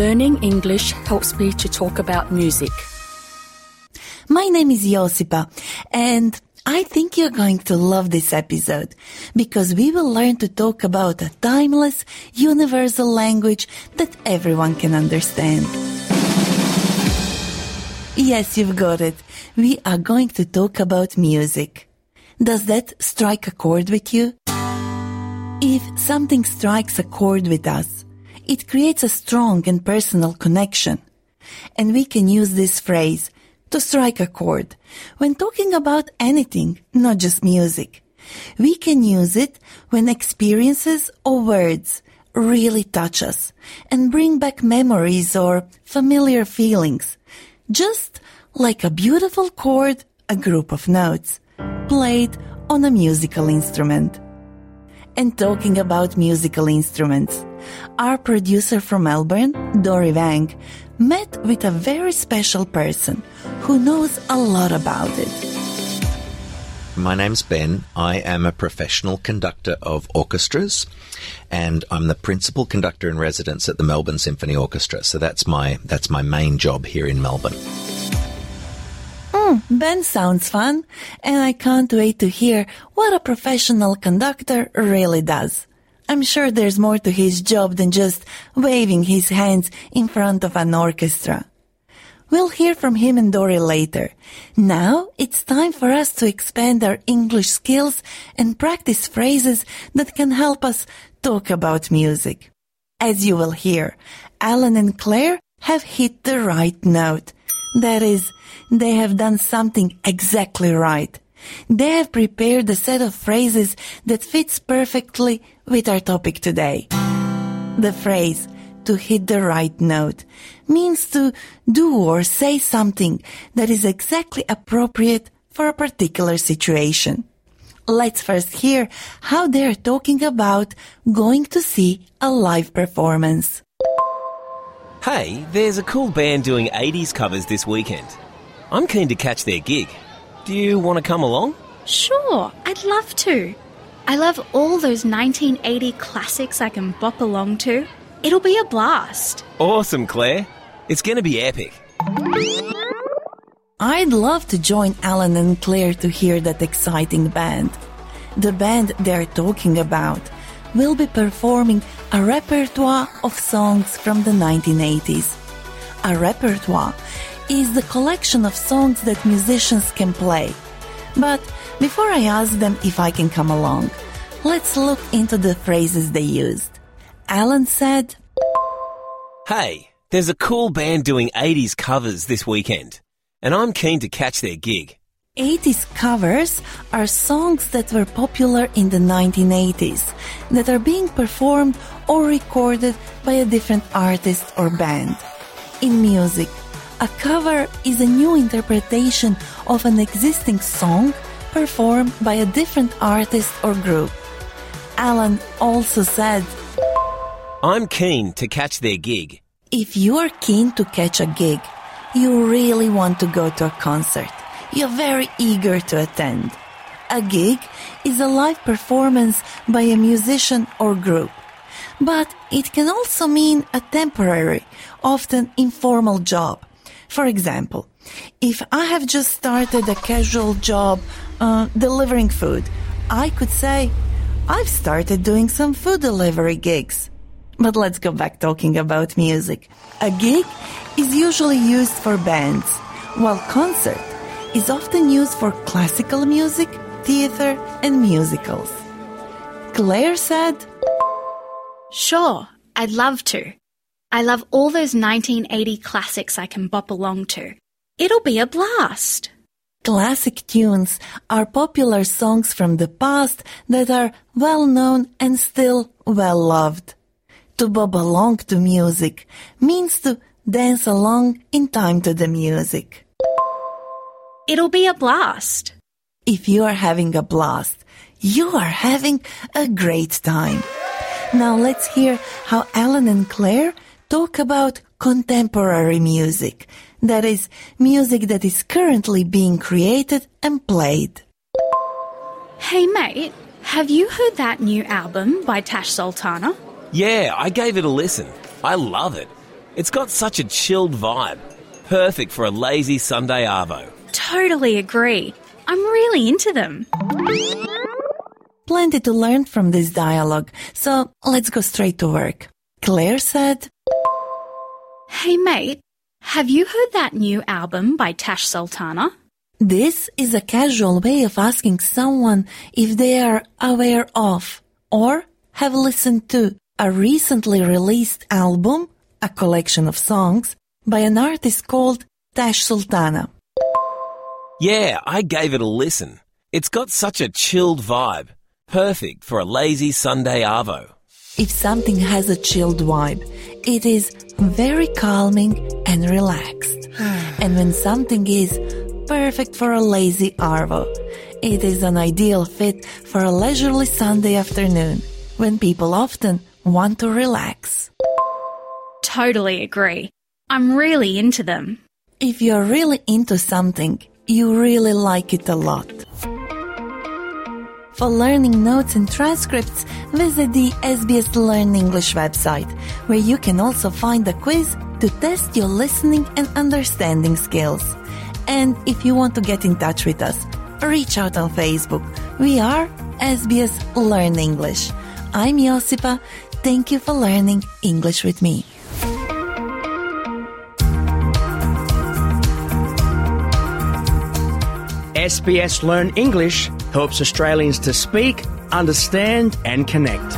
Learning English helps me to talk about music. My name is Josipa and I think you're going to love this episode because we will learn to talk about a timeless, universal language that everyone can understand. Yes, you've got it. We are going to talk about music. Does that strike a chord with you? If something strikes a chord with us, it creates a strong and personal connection. And we can use this phrase to strike a chord when talking about anything, not just music. We can use it when experiences or words really touch us and bring back memories or familiar feelings. Just like a beautiful chord, a group of notes played on a musical instrument. And talking about musical instruments, our producer from Melbourne, Dory Wang, met with a very special person who knows a lot about it. My name's Ben. I am a professional conductor of orchestras and I'm the principal conductor in residence at the Melbourne Symphony Orchestra. So that's my that's my main job here in Melbourne. Mm, ben sounds fun, and I can't wait to hear what a professional conductor really does. I'm sure there's more to his job than just waving his hands in front of an orchestra. We'll hear from him and Dory later. Now it's time for us to expand our English skills and practice phrases that can help us talk about music. As you will hear, Alan and Claire have hit the right note. That is, they have done something exactly right. They have prepared a set of phrases that fits perfectly with our topic today. The phrase to hit the right note means to do or say something that is exactly appropriate for a particular situation. Let's first hear how they're talking about going to see a live performance. Hey, there's a cool band doing 80s covers this weekend. I'm keen to catch their gig. Do you want to come along? Sure, I'd love to. I love all those 1980 classics I can bop along to. It'll be a blast. Awesome, Claire. It's going to be epic. I'd love to join Alan and Claire to hear that exciting band. The band they're talking about will be performing a repertoire of songs from the 1980s. A repertoire is the collection of songs that musicians can play. But before I ask them if I can come along, let's look into the phrases they used. Alan said, Hey, there's a cool band doing 80s covers this weekend, and I'm keen to catch their gig. 80s covers are songs that were popular in the 1980s that are being performed or recorded by a different artist or band. In music, a cover is a new interpretation of an existing song performed by a different artist or group. Alan also said, I'm keen to catch their gig. If you're keen to catch a gig, you really want to go to a concert. You're very eager to attend. A gig is a live performance by a musician or group. But it can also mean a temporary, often informal job. For example, if I have just started a casual job uh, delivering food, I could say, I've started doing some food delivery gigs. But let's go back talking about music. A gig is usually used for bands, while concert is often used for classical music, theater, and musicals. Claire said, Sure, I'd love to. I love all those 1980 classics I can bop along to. It'll be a blast. Classic tunes are popular songs from the past that are well known and still well loved. To bob along to music means to dance along in time to the music. It'll be a blast. If you are having a blast, you are having a great time. Now let's hear how Alan and Claire talk about contemporary music. That is, music that is currently being created and played. Hey mate, have you heard that new album by Tash Sultana? Yeah, I gave it a listen. I love it. It's got such a chilled vibe. Perfect for a lazy Sunday Arvo. Totally agree. I'm really into them. Plenty to learn from this dialogue, so let's go straight to work. Claire said, Hey mate, have you heard that new album by Tash Sultana? This is a casual way of asking someone if they are aware of or have listened to a recently released album, a collection of songs, by an artist called Tash Sultana. Yeah, I gave it a listen. It's got such a chilled vibe. Perfect for a lazy Sunday Arvo. If something has a chilled vibe, it is very calming and relaxed. (sighs) and when something is perfect for a lazy Arvo, it is an ideal fit for a leisurely Sunday afternoon when people often want to relax. Totally agree. I'm really into them. If you're really into something, you really like it a lot. For learning notes and transcripts, visit the SBS Learn English website, where you can also find a quiz to test your listening and understanding skills. And if you want to get in touch with us, reach out on Facebook. We are SBS Learn English. I'm Josipa. Thank you for learning English with me. SBS Learn English helps Australians to speak, understand, and connect.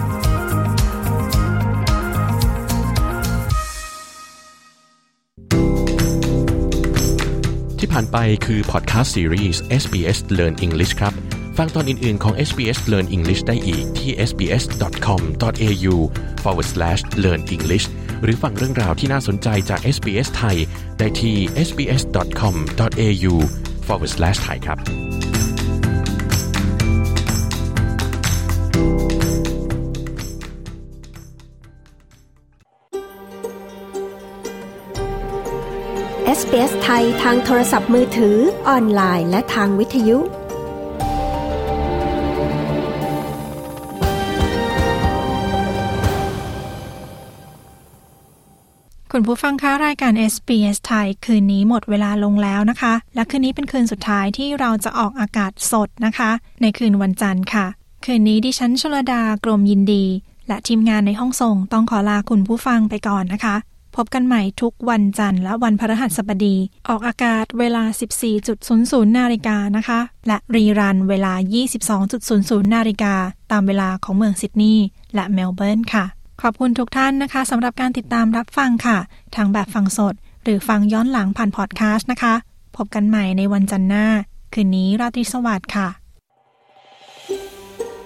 ที่ผ่านไปคือพอดแคสต์ซีรีส์ SBS Learn English ครับ ฟังตอนอื่น ๆ ของ SBS Learn English ได้อีกที่ sbs.com.au forward slash learn english หรือฟังเรื่องราวที่น่าสนใจจาก SBS ไทย ได้ที่ sbs.com.au forward slash ไทยครับ SBS ไทยทางโทรศัพท์มือถือ ออนไลน์ และทางวิทยุ คุณผู้ฟังคะรายการ SBS ไทย คืนนี้หมดเวลาลงแล้วนะคะ และคืนนี้เป็นคืนสุดท้ายที่เราจะออกอากาศสดนะคะ ในคืนวันจันทร์ค่ะ คืนนี้ดิฉันชลดากรมยินดี และทีมงานในห้องส่งต้องขอลาคุณผู้ฟังไปก่อนนะคะ พบกันใหม่ทุกวันจันทร์และวันพฤหัสบดี ออกอากาศเวลา 14.00 นาฬิกานะคะ และรีรันเวลา 22.00 นาฬิกา ตามเวลาของเมืองซิดนีย์และเมลเบิร์นค่ะ ขอบคุณทุกท่านนะคะสำหรับการติดตามรับฟังค่ะทั้งแบบฟังสด หรือฟังย้อนหลังผ่านพอดแคสต์นะคะ พบกันใหม่ในวันจันทร์หน้า คืนนี้ราตรีสวัสดิ์ค่ะ